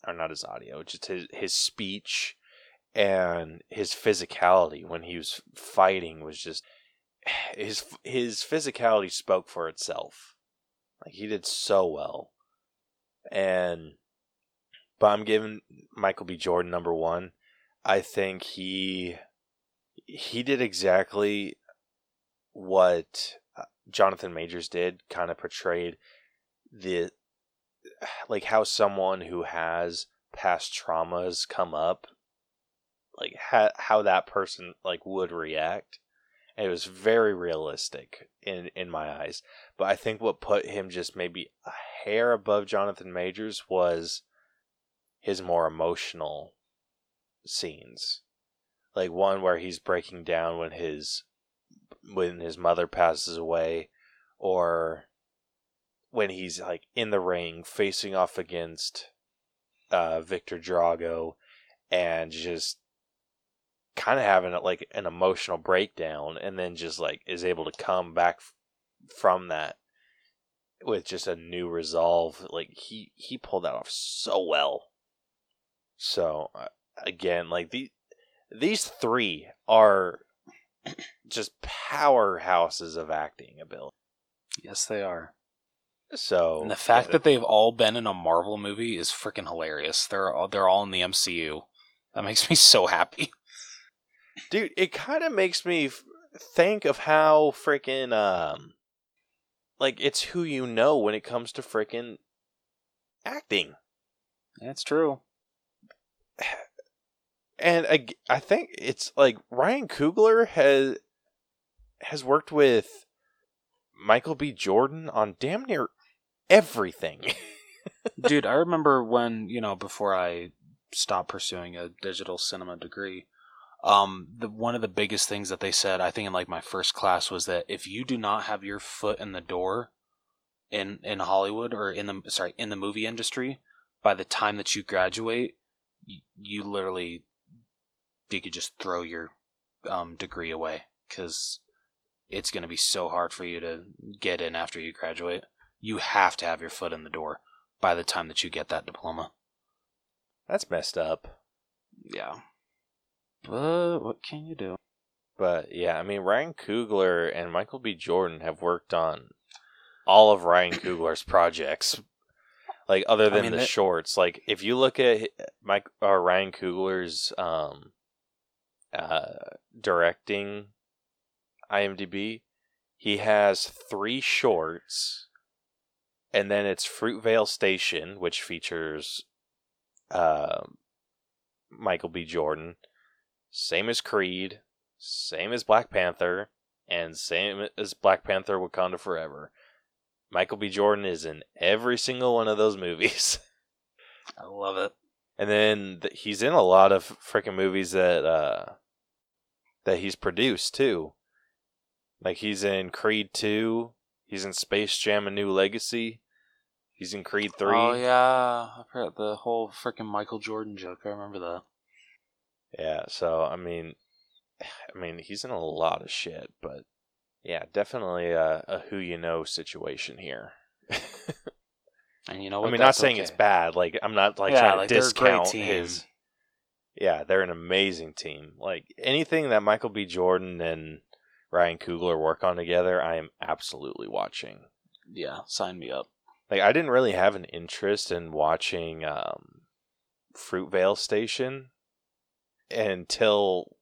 or not his audio just his his speech and his physicality when he was fighting was just his his physicality spoke for itself. Like he did so well, and but I'm giving Michael B. Jordan number one. I think he he did exactly what Jonathan Majors did. Kind of portrayed the like how someone who has past traumas come up, like ha- how that person like would react. And it was very realistic in in my eyes. But I think what put him just maybe a hair above Jonathan Majors was his more emotional scenes. Like one where he's breaking down when his when his mother passes away or when he's like in the ring facing off against uh, Viktor Drago and just kind of having like an emotional breakdown and then just like is able to come back f- from that with just a new resolve like he he pulled that off so well. So uh, again like the these three are just powerhouses of acting ability Yes, they are. so And the fact yeah, that they've all been in a Marvel movie is freaking hilarious. They're all, they're all in the MCU. That makes me so happy. dude it kind of makes me f- think of how freaking um like it's who you know when it comes to freaking acting That's true. and I, I think it's like Ryan Coogler has has worked with Michael B. Jordan on damn near everything. Dude, I remember when, you know, before I stopped pursuing a digital cinema degree, um, the one of the biggest things that they said, I think in like my first class was that if you do not have your foot in the door in in Hollywood or in the sorry, in the movie industry by the time that you graduate, you, you literally you could just throw your um, degree away cuz it's going to be so hard for you to get in after you graduate. You have to have your foot in the door by the time that you get that diploma. That's messed up. Yeah. But what can you do? But yeah, I mean Ryan Coogler and Michael B. Jordan have worked on all of Ryan Coogler's projects. Like other I than mean, the that- shorts, like if you look at Mike or Ryan Coogler's um uh directing IMDb, he has 3 shorts and then it's Fruitvale Station which features um Michael B. Jordan, same as Creed, same as Black Panther, and same as Black Panther Wakanda Forever. Michael B. Jordan is in every single one of those movies. I love it. And then th- he's in a lot of freaking movies that uh that he's produced too. Like he's in Creed 2, he's in Space Jam A New Legacy, he's in Creed 3. Oh yeah, I've heard the whole freaking Michael Jordan joke. I remember that. Yeah, so I mean, I mean he's in a lot of shit, but yeah, definitely a, a who you know situation here. And you know what? I mean, not saying okay. it's bad. Like I'm not like Yeah, trying like, to discount his. Yeah, they're an amazing team. Like anything that Michael B. Jordan and Ryan Coogler work on together, I am absolutely watching. Yeah, sign me up. Like I didn't really have an interest in watching um, Fruitvale Station until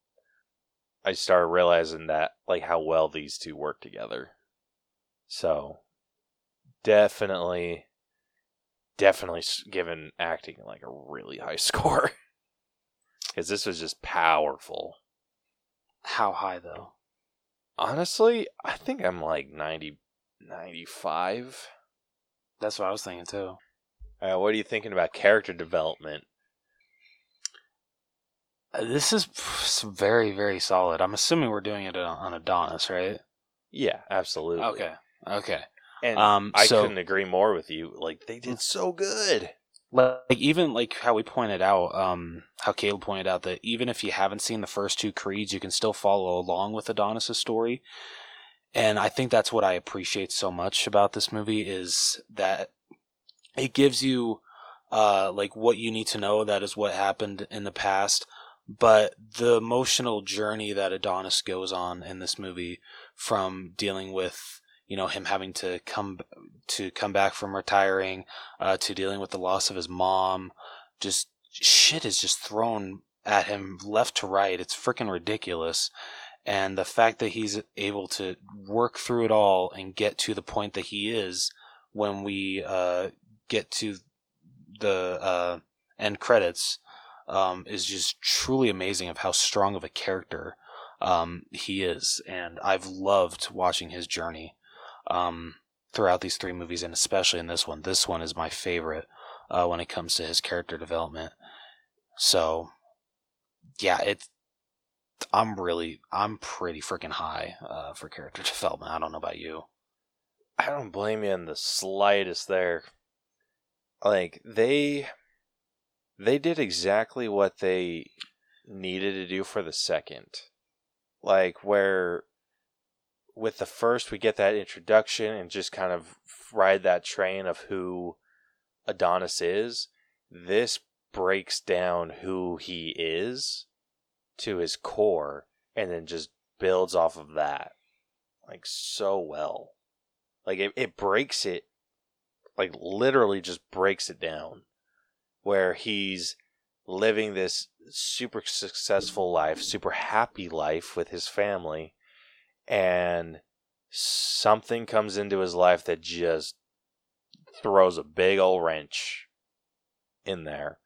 I started realizing that like how well these two work together. So definitely, definitely given acting like a really high score because this was just powerful. How high though? Honestly, I think I'm like 90, 95. That's what I was thinking too. Uh, what are you thinking about character development? Uh, This is very, very solid. I'm assuming we're doing it on on Adonis, right? Yeah, absolutely. Okay. Okay. And Um, I so- couldn't agree more with you. Like they did so good. Like even like how we pointed out um how caleb pointed out that even if you haven't seen the first two creeds you can still follow along with adonis's story. And i think that's what i appreciate so much about this movie is that it gives you uh like what you need to know that is what happened in the past. But the emotional journey that adonis goes on in this movie from dealing with you know him having to come to come back from retiring uh, to dealing with the loss of his mom. Just shit is just thrown at him left to right. It's freaking ridiculous. And the fact that he's able to work through it all and get to the point that he is when we uh, get to the uh, end credits um, is just truly amazing of how strong of a character um, he is. And I've loved watching his journey um, throughout these three movies, and especially in this one. This one is my favorite uh, when it comes to his character development. So, yeah, it's. I'm really, I'm pretty freaking high uh, for character development. I don't know about you. I don't blame you in the slightest there. Like they they did exactly what they needed to do for the second. Like where with the first we get that introduction and just kind of ride that train of who Adonis is. This breaks down who he is to his core and then just builds off of that like so well. Like it, it breaks it like literally just breaks it down where he's living this super successful life, super happy life with his family and something comes into his life that just throws a big old wrench in there.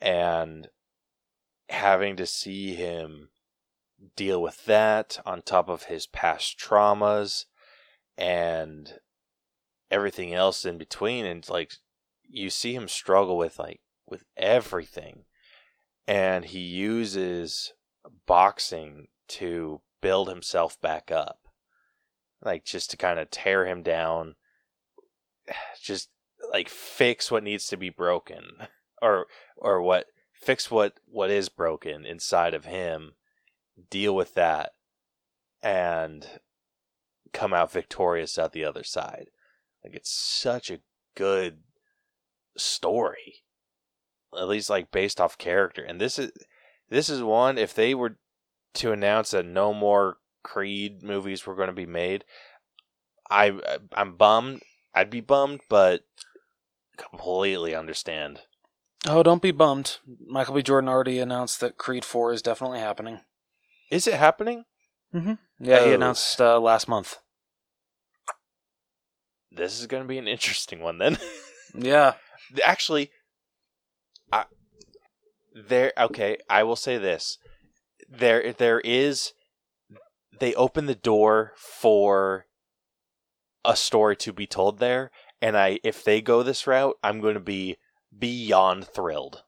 And having to see him deal with that on top of his past traumas and everything else in between and like you see him struggle with like with everything. And he uses boxing to build himself back up. Like just to kind of tear him down, just like fix what needs to be broken or or what fix what what is broken inside of him, deal with that and come out victorious out the other side. Like it's such a good story. At least like based off character. And this is this is one if they were to announce that no more Creed movies were going to be made, I I'm bummed. I'd be bummed, but completely understand. Oh, don't be bummed. Michael B. Jordan already announced that Creed Four is definitely happening. Is it happening? Mm-hmm. Yeah, Oh. he announced uh, last month. This is going to be an interesting one then. Yeah, Actually, I, there. Okay, I will say this: there, there is. They open the door for a story to be told there, and I, if they go this route, I'm going to be beyond thrilled.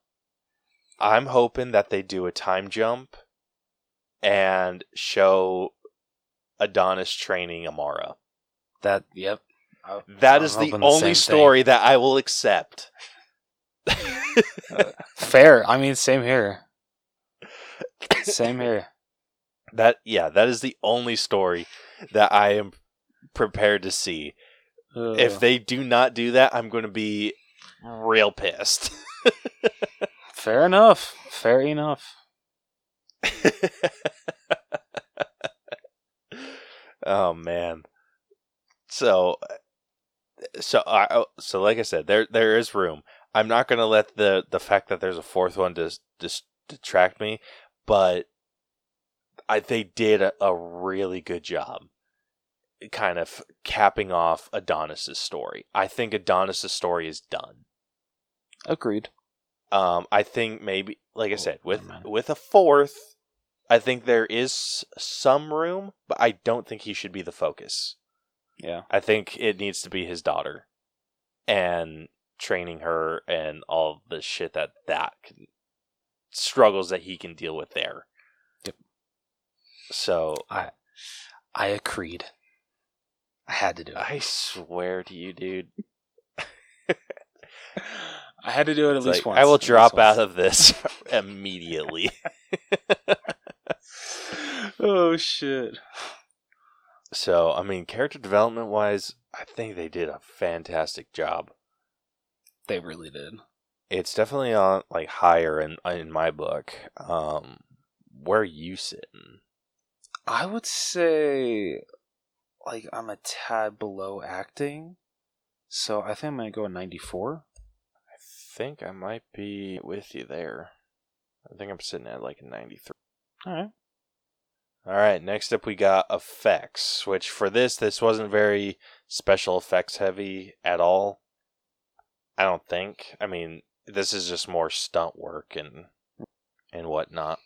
I'm hoping that they do a time jump and show Adonis training Amara. that. Yep. I- That is the only same thing. story that I will accept. Fair. I mean, same here. Same here. That yeah, that is the only story that I am prepared to see. If they do not do that, I'm going to be real pissed. fair enough. Fair enough. oh man. So so I so like I said, there there is room. I'm not going to let the the fact that there's a fourth one dis, dis, detract me, but I they did a, a really good job kind of capping off Adonis's story. I think Adonis's story is done. Agreed. Um, I think maybe, like I Oh, said, with man. with a fourth, I think there is some room, but I don't think he should be the focus. Yeah. I think it needs to be his daughter, and training her and all the shit that that can, struggles that he can deal with there. Yep. So I I agreed. I had to do it. I swear to you, dude, I had to do it at it's least like, once. I will drop once. out of this immediately. oh shit. So, I mean, character development wise, I think they did a fantastic job. They really did. It's definitely on like higher in in my book. Um, where are you sitting? I would say like I'm a tad below acting, so I think I'm gonna go a 94. I think I might be with you there. I think I'm sitting at like a 93. All right. All right, next up we got effects, which for this, this wasn't very special effects heavy at all. I don't think. I mean, this is just more stunt work and and whatnot.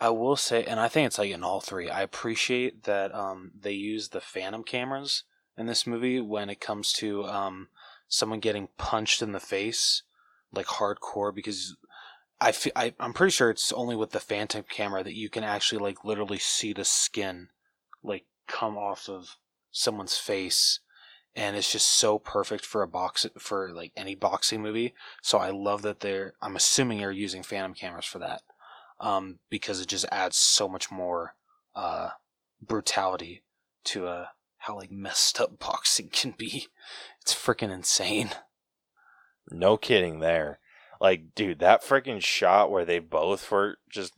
I will say, and I think it's like in all three. I appreciate that um, they use the Phantom cameras in this movie when it comes to um, someone getting punched in the face, like hardcore, because I, fe- I I'm pretty sure it's only with the Phantom camera that you can actually like literally see the skin like come off of someone's face and it's just so perfect for a box for like any boxing movie so i love that they're i'm assuming you're using phantom cameras for that um, because it just adds so much more uh, brutality to uh, how like messed up boxing can be it's freaking insane No kidding there. Like, dude, that freaking shot where they both were just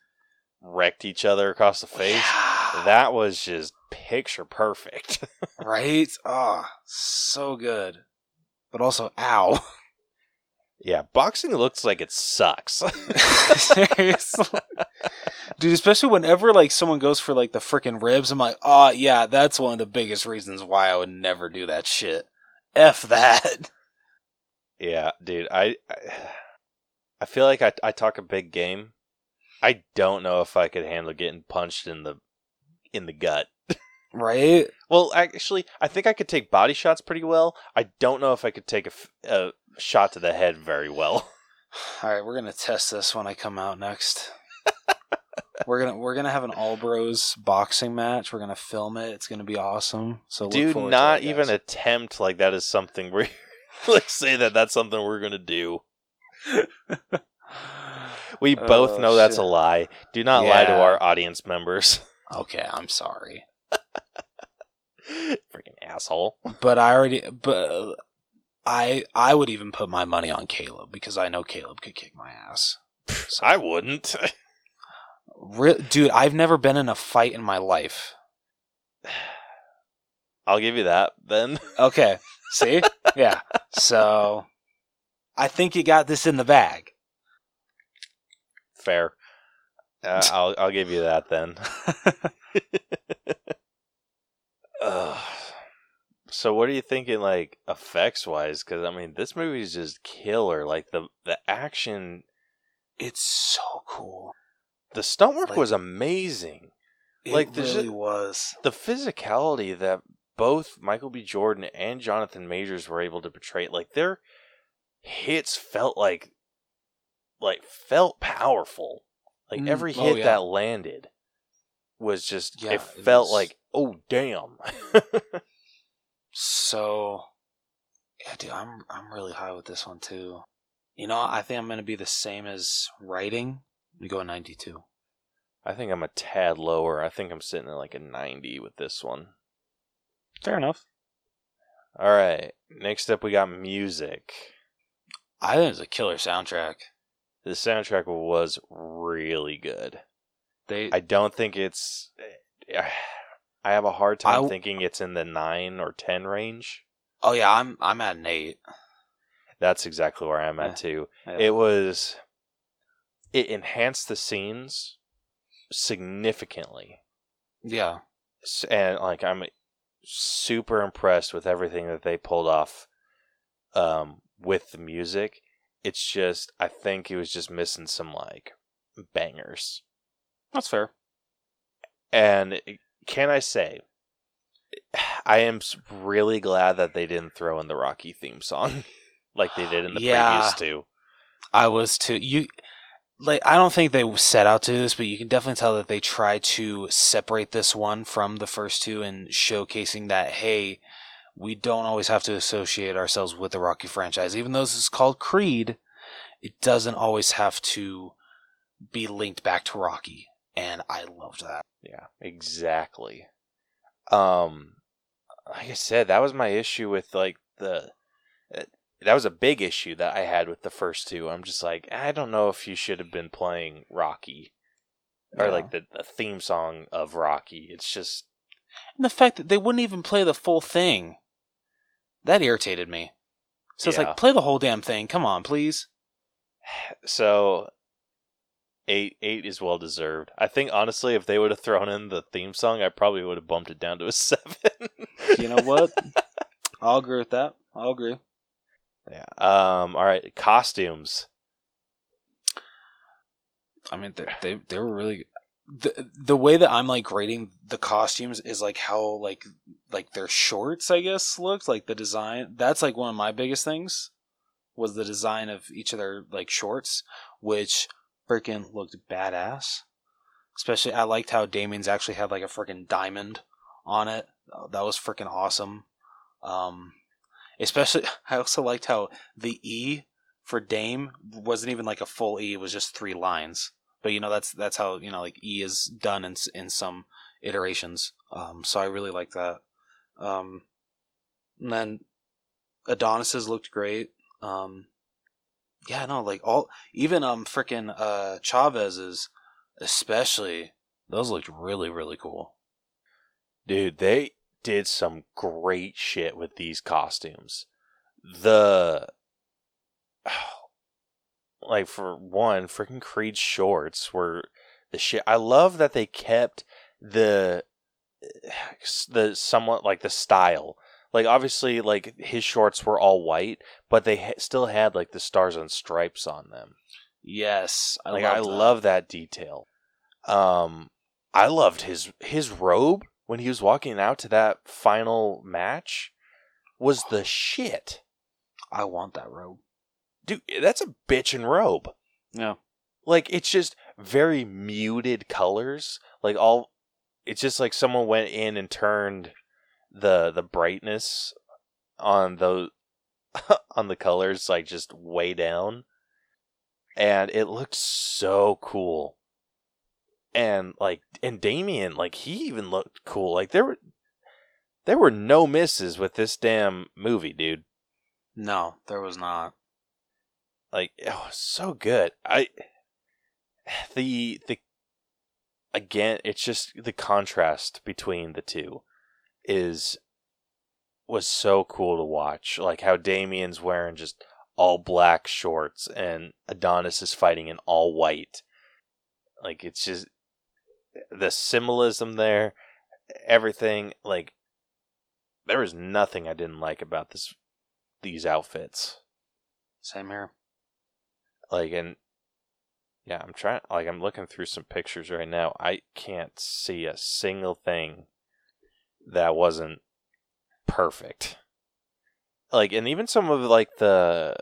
wrecked each other across the face, Yeah. that was just picture perfect. right ah so good but also ow yeah, boxing looks like it sucks. Seriously. Dude, especially whenever like someone goes for like the freaking ribs, I'm like, oh yeah, that's one of the biggest reasons why I would never do that shit. F that. yeah, dude, I, I I feel like I I talk a big game. I don't know if I could handle getting punched in the in the gut. Right? Well, actually, I think I could take body shots pretty well. I don't know if I could take a, f- a shot to the head very well. Alright, we're gonna test this when I come out next. we're gonna we're gonna have an all bros boxing match. We're gonna film it. It's gonna be awesome. So Do not even guys. attempt like that is something we like say that that's something we're gonna do. We both Oh, know that's a lie. Do not lie to our audience members. Okay, I'm sorry. Freaking asshole. But I already but I I would even put my money on Caleb because I know Caleb could kick my ass. So- I wouldn't. Dude, I've never been in a fight in my life. I'll give you that then. Okay, see, yeah. So, I think you got this in the bag. Fair. Uh, I'll I'll give you that then. Ugh. So what are you thinking, like effects wise? Because I mean, this movie is just killer. Like the the action, It's so cool. the stunt work Like- was amazing. It Like, really was. The physicality that both Michael B. Jordan and Jonathan Majors were able to portray, like their hits felt like, like felt powerful. Like Mm, every oh, hit yeah. that landed was just Yeah, it it felt was- like oh damn. So, yeah, dude, I'm I'm really high with this one too. You know, I think I'm gonna be the same as writing. We go 92. I think I'm a tad lower. I think I'm sitting at like a 90 with this one. Fair enough. All right. Next up, we got music. I think it's a killer soundtrack. The soundtrack was really good. They I don't think it's. I have a hard time I- thinking it's in the nine or ten range. oh yeah, I'm I'm at an eight. That's exactly where I'm Yeah. at too. Yeah. It was. It enhanced the scenes significantly, yeah, and like I'm super impressed with everything that they pulled off. Um, with the music, it's just I think it was just missing some like bangers. That's fair. And can I say, I am really glad that they didn't throw in the Rocky theme song like they did in the Yeah. previous two. I was too. You like I don't think they set out to do this, but you can definitely tell that they tried to separate this one from the first two and showcasing that hey, we don't always have to associate ourselves with the Rocky franchise, even though this is called Creed. It doesn't always have to be linked back to Rocky, and I loved that. Yeah, exactly. Um, like I said, that was my issue with like the. uh, That was a big issue that I had with the first two. I'm just like, I don't know if you should have been playing Rocky, or Yeah. like the, the theme song of Rocky. It's just And the fact that they wouldn't even play the full thing, that irritated me. So it's like, play the whole damn thing. Come on, please. So eight eight is well deserved. I think honestly, if they would have thrown in the theme song, I probably would have bumped it down to a seven. You know what? I'll agree with that. I'll agree. yeah. Um. All right. Costumes. I mean, they they, they were really the the way that I'm like grading the costumes is like how like like their shorts I guess looked like the design. That's like one of my biggest things was the design of each of their like shorts, which freaking looked badass. Especially, I liked how Damian's actually had like a freaking diamond on it. Uh, That was freaking awesome. Um, especially, I also liked how the E for Dame wasn't even like a full E; it was just three lines. But you know, that's that's how you know like E is done in in some iterations. Um, so I really like that. Um, and then Adonis's looked great. Um, yeah, no, like all even um freaking uh Chavez's especially those looked really really cool. Dude, they did some great shit with these costumes. The like for one, freaking Creed shorts were the shit. I love that they kept the the somewhat like the style. Like obviously, like his shorts were all white, but they ha- still had like the stars and stripes on them. Yes, I like love I that. love that detail. Um, I loved his his robe when he was walking out to that final match was the shit, I want that robe. dude. That's a bitchin' robe. Yeah. Like it's just very muted colors. Like all, it's just like someone went in and turned the the brightness on those on the colors like just way down, and it looked so cool. And like, and Damian, like he even looked cool. Like there were there were no misses with this damn movie, dude. No, there was not. like it was so good i the the again it's just the contrast between the two is was so cool to watch like how damian's wearing just all black shorts and adonis is fighting in all white. Like it's just the symbolism there everything like there was nothing i didn't like about this these outfits. Same here. like and yeah i'm trying like i'm looking through some pictures right now. I can't see a single thing that wasn't perfect. Like and even some of like the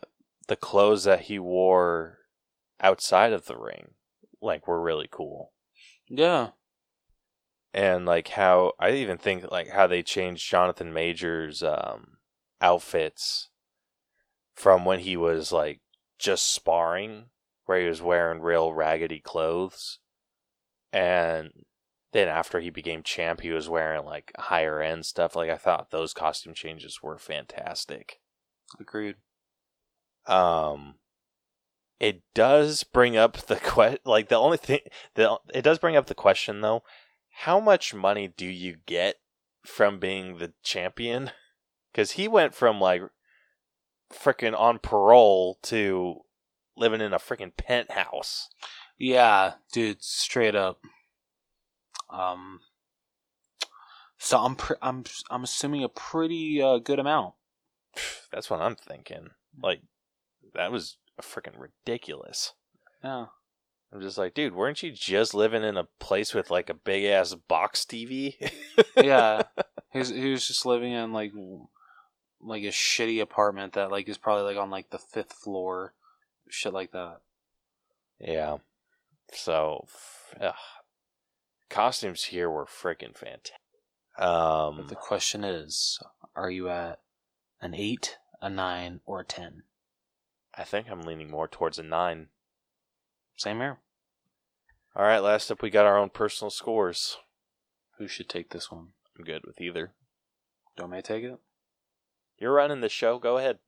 the clothes that he wore outside of the ring like were really cool. Yeah. and like how i even think like how they changed jonathan major's um outfits from when he was like just sparring where he was wearing real raggedy clothes. And then after he became champ he was wearing like higher end stuff like i thought those costume changes were fantastic Agreed. um it does bring up the que- like the only thing the it does bring up the question though how much money do you get from being the champion cuz he went from like freaking on parole to living in a freaking penthouse Yeah, dude, straight up. Um. So I'm pre- I'm I'm assuming a pretty uh, good amount. that's what i'm thinking like that was a freaking ridiculous Yeah. i'm just like dude weren't you just living in a place with like a big ass box tv Yeah. He's he was just living in like like a shitty apartment that like is probably like on like the fifth floor, shit like that. Yeah. So, ugh. Costumes here were freaking fantastic. Um, But the question is, are you at an eight, a nine, or a ten? I think I'm leaning more towards a nine. Same here. All right, last up, we got our own personal scores. Who should take this one? I'm good with either. Don't I take it? You're running the show. Go ahead.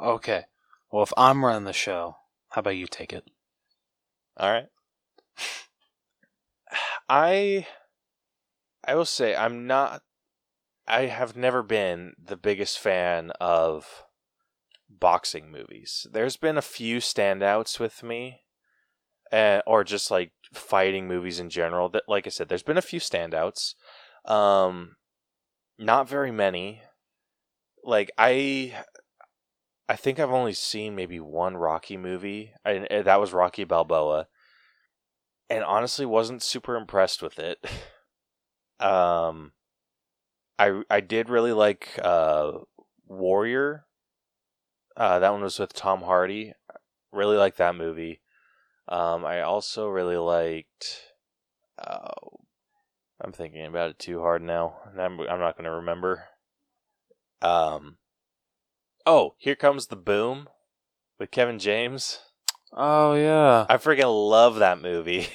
Okay. Well, if I'm running the show, how about you take it? All right. I I will say I'm not. I have never been the biggest fan of boxing movies. There's been a few standouts with me, uh, or just like fighting movies in general. That, like I said, there's been a few standouts. Um, not very many. Like I, I think I've only seen maybe one Rocky movie, and that was Rocky Balboa, and honestly wasn't super impressed with it. um, I I did really like uh Warrior. Uh, that one was with Tom Hardy. Really liked that movie. Um, I also really liked. Uh, I'm thinking about it too hard now, I'm I'm not going to remember. Um. Oh, here comes the boom with Kevin James. Oh yeah, I freaking love that movie.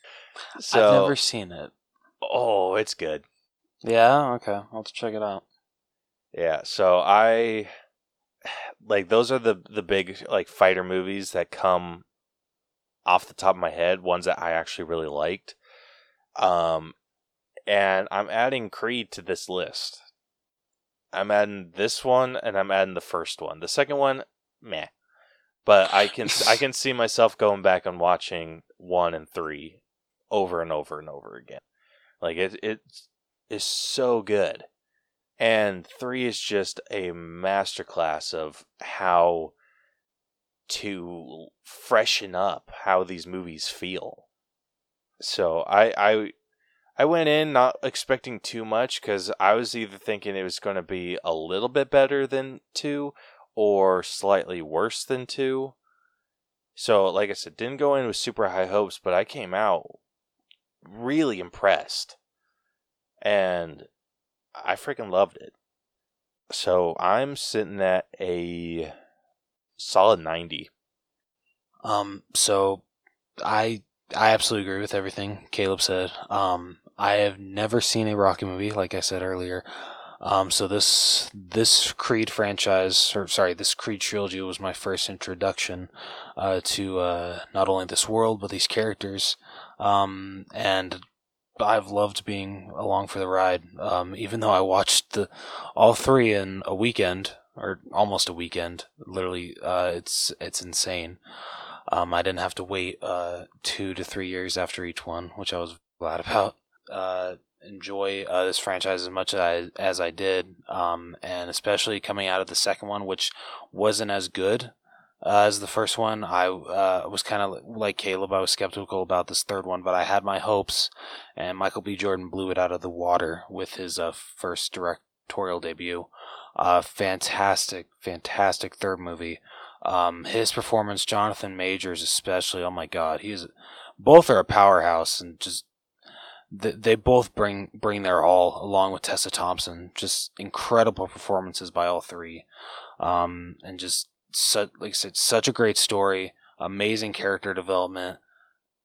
so, I've never seen it. Oh, it's good. Yeah, okay, I'll have to check it out. Yeah, so I like those are the the big like fighter movies that come off the top of my head, ones that I actually really liked. Um and I'm adding Creed to this list. I'm adding this one and I'm adding the first one. The second one, meh. But I can I can see myself going back and watching 1 and 3 over and over and over again. Like it it is so good. And 3 is just a masterclass of how to freshen up how these movies feel. So I I I went in not expecting too much because I was either thinking it was going to be a little bit better than two or slightly worse than two. So, like I said, didn't go in with super high hopes, but I came out really impressed. And I freaking loved it. So, I'm sitting at a solid 90. Um, so I I absolutely agree with everything Caleb said. Um, I have never seen a Rocky movie, like I said earlier. Um, so this this Creed franchise, or sorry, this Creed trilogy was my first introduction uh, to uh, not only this world but these characters, um, and I've loved being along for the ride. Um, even though I watched the all three in a weekend or almost a weekend, literally, uh, it's it's insane. Um, I didn't have to wait uh, two to three years after each one, which I was glad about. Enjoy uh, this franchise as much as I, as I did, um, and especially coming out of the second one, which wasn't as good uh, as the first one. I uh, was kind of like Caleb. I was skeptical about this third one, but I had my hopes, and Michael B. Jordan blew it out of the water with his uh, first directorial debut. Uh, fantastic, fantastic third movie. Um, his performance, Jonathan Majors especially. Oh my God, he's both are a powerhouse and just they, they both bring bring their all along with Tessa Thompson. Just incredible performances by all three, um, and just such like I said, such a great story, amazing character development,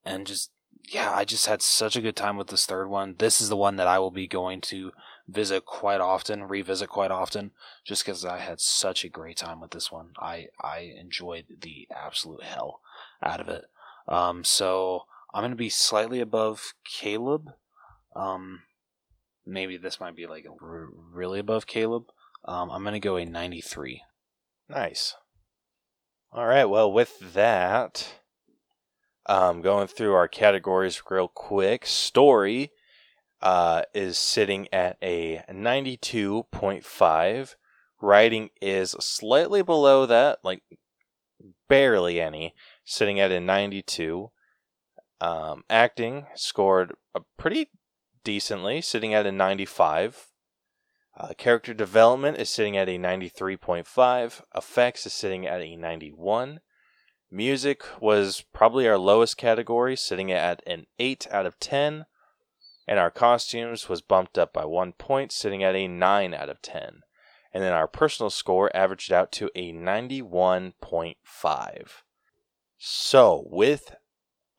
and just yeah, I just had such a good time with this third one. This is the one that I will be going to visit quite often, revisit quite often, just because I had such a great time with this one. I I enjoyed the absolute hell out of it. Um, so I'm going to be slightly above Caleb. Um, maybe this might be like r- really above Caleb. Um, I'm going to go a 93. Nice. All right. Well, with that, um, going through our categories real quick. Story uh, is sitting at a 92.5. Writing is slightly below that, like barely any, sitting at a 92. Um, acting scored pretty decently, sitting at a 95. Uh, character development is sitting at a 93.5. Effects is sitting at a 91. Music was probably our lowest category, sitting at an 8 out of 10. And our costumes was bumped up by one point, sitting at a 9 out of 10. And then our personal score averaged out to a 91.5. So, with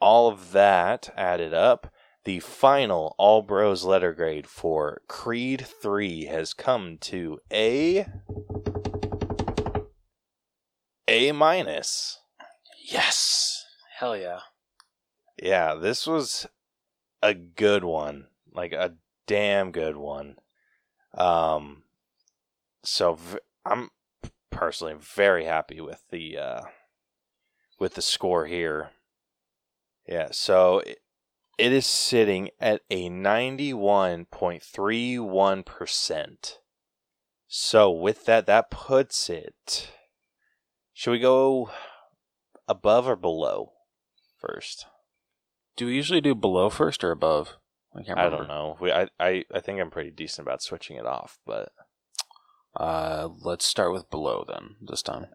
all of that added up, the final All Bros letter grade for Creed 3 has come to a A minus. Yes. Hell yeah. Yeah, this was a good one. Like a damn good one. Um, so v- I'm personally very happy with the uh, with the score here. Yeah, so it, it is sitting at a ninety one point three one percent. So with that, that puts it. Should we go above or below first? Do we usually do below first or above? I can't I don't know. We, I, I, I think I'm pretty decent about switching it off, but Uh, let's start with below then this time.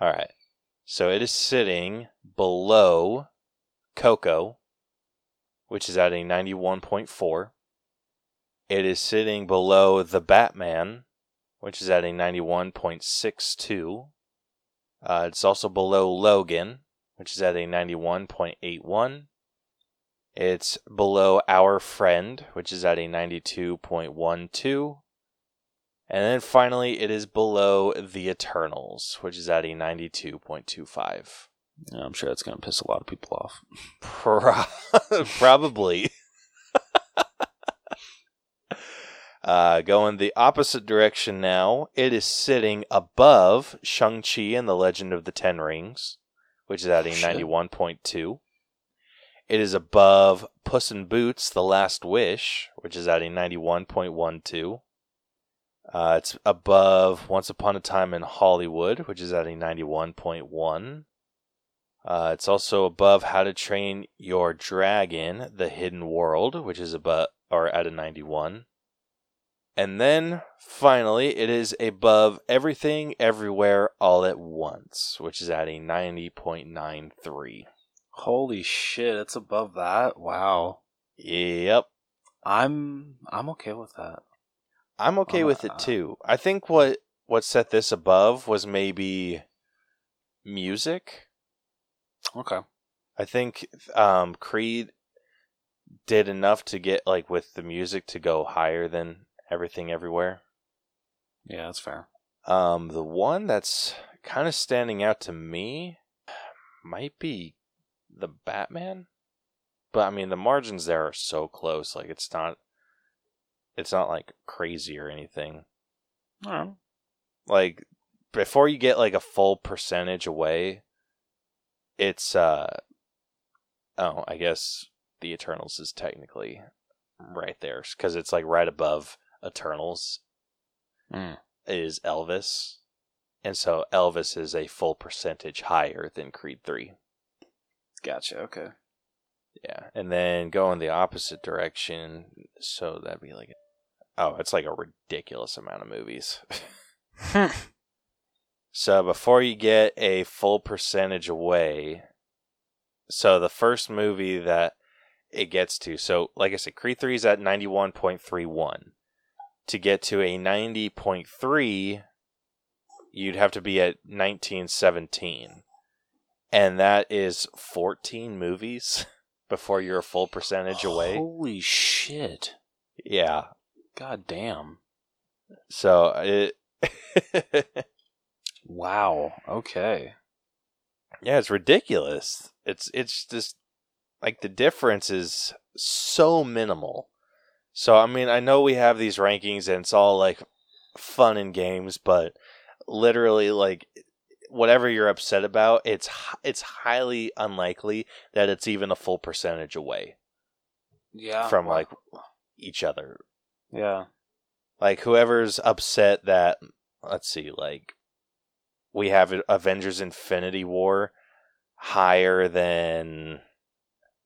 all right. So it is sitting below Coco, which is at a 91.4. It is sitting below The Batman, which is at a 91.62. Uh, it's also below Logan, which is at a 91.81. It's below Our Friend, which is at a 92.12. And then finally, it is below The Eternals, which is at a 92.25. I'm sure that's gonna piss a lot of people off. Pro- Probably. uh, going the opposite direction now, it is sitting above Shang-Chi and the Legend of the Ten Rings, which is at a Oh, 91.2. It is above Puss in Boots, The Last Wish, which is at a 91.12. Uh, it's above Once Upon a Time in Hollywood, which is at a 91.1. Uh, it's also above How to Train Your Dragon: The Hidden World, which is above or at a 91. And then finally, it is above Everything Everywhere All at Once, which is at a 90.93. Holy shit, it's above that. Wow. Yep. I'm I'm okay with that. I'm okay with Uh, it too. I think what what set this above was maybe music. Okay. I think um, Creed did enough to get like with the music to go higher than everything everywhere. Yeah, that's fair. Um, the one that's kind of standing out to me might be the Batman, but I mean the margins there are so close. Like it's not, it's not like crazy or anything. All right. Like before you get like a full percentage away, it's uh oh I guess the Eternals is technically right there because it's like right above Eternals Mm. is Elvis, and so Elvis is a full percentage higher than Creed three. Gotcha. Okay. Yeah, and then going the opposite direction, so that'd be like, oh, it's like a ridiculous amount of movies. So before you get a full percentage away, so the first movie that it gets to, so like I said, Creed 3 is at 91.31. To get to a 90.3, you'd have to be at 1917. And that is 14 movies before you're a full percentage away. Holy shit. Yeah. God damn. So it Wow. Okay. Yeah, it's ridiculous. It's it's just like the difference is so minimal. So I mean, I know we have these rankings and it's all like fun and games, but literally like whatever you're upset about, it's it's highly unlikely that it's even a full percentage away Yeah. from like each other. Yeah. Like whoever's upset that let's see, like we have Avengers Infinity War higher than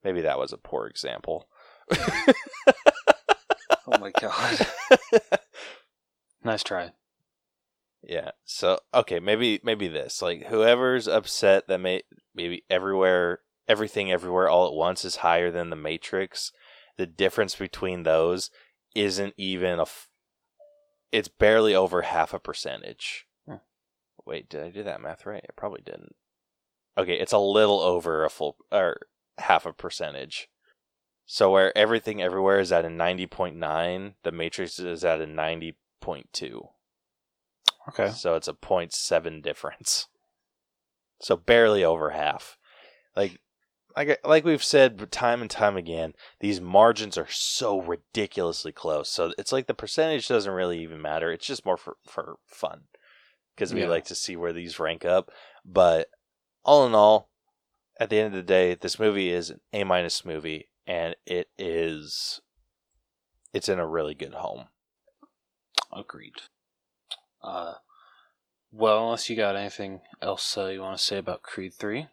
maybe that was a poor example. Oh my god. nice try. yeah. So okay, maybe maybe this. Like whoever's upset that may maybe everywhere everything everywhere all at once is higher than the Matrix, the difference between those isn't even a f- it's barely over half a percentage. Wait, did I do that math right? I probably didn't. Okay, it's a little over a full or half a percentage. So where everything everywhere is at a 90.9, the Matrix is at a 90.2. Okay. So it's a 0.7 difference. So barely over half. Like like like we've said time and time again, these margins are so ridiculously close. So it's like the percentage doesn't really even matter. It's just more for for fun because we Yeah. like to see where these rank up. But all in all, at the end of the day, this movie is an A minus movie, and it is it's in a really good home. Agreed. Uh, well, unless you got anything else uh, you want to say about Creed 3?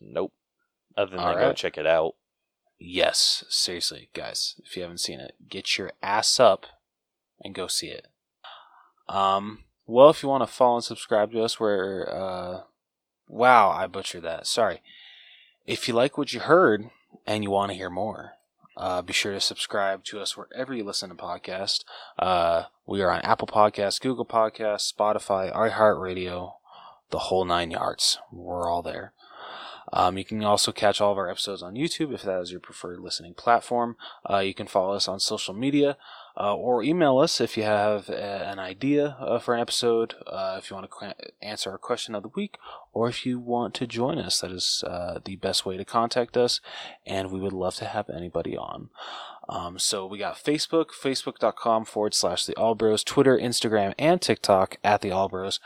Nope. Other than All go right. check it out. Yes, seriously, guys, if you haven't seen it, get your ass up and go see it. Um, well, if you want to follow and subscribe to us, we're, uh, wow, I butchered that. Sorry. If you like what you heard and you want to hear more, uh, be sure to subscribe to us wherever you listen to podcasts. Uh, we are on Apple Podcasts, Google Podcasts, Spotify, iHeartRadio, the whole nine yards. We're all there. Um, you can also catch all of our episodes on YouTube if that is your preferred listening platform. Uh, you can follow us on social media uh, or email us if you have uh, an idea uh, for an episode, uh, if you want to qu- answer our question of the week, or if you want to join us. That is uh, the best way to contact us, and we would love to have anybody on. Um, so we got Facebook, facebook.com forward slash the Allbros, Twitter, Instagram, and TikTok at the Allbros,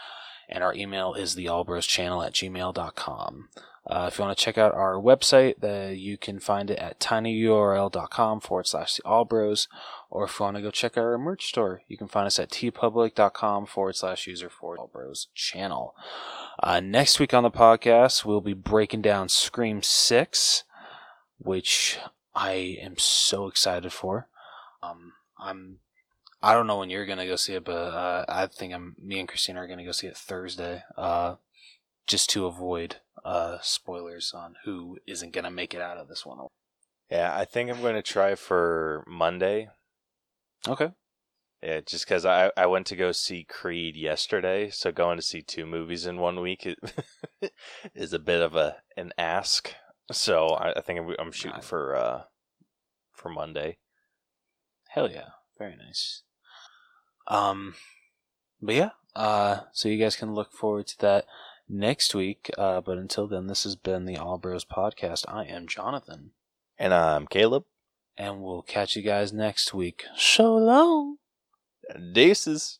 and our email is the Channel at gmail.com. Uh, if you want to check out our website, uh, you can find it at tinyurl.com forward slash the Allbros. Or if you want to go check out our merch store, you can find us at teepublic.com forward slash user forward Allbros channel. Uh, next week on the podcast, we'll be breaking down Scream 6, which I am so excited for. Um, I'm I don't know when you're gonna go see it, but uh, I think I'm me and Christina are gonna go see it Thursday, uh, just to avoid uh, spoilers on who isn't gonna make it out of this one. Yeah, I think I'm going to try for Monday. Okay. Yeah, just because I, I went to go see Creed yesterday, so going to see two movies in one week is a bit of a an ask. So I, I think I'm, I'm shooting for uh for Monday. Hell yeah. Very nice. Um, but yeah, uh, so you guys can look forward to that next week. Uh, but until then, this has been the All Bros podcast. I am Jonathan, And I'm Caleb. and we'll catch you guys next week. So long. Deuces.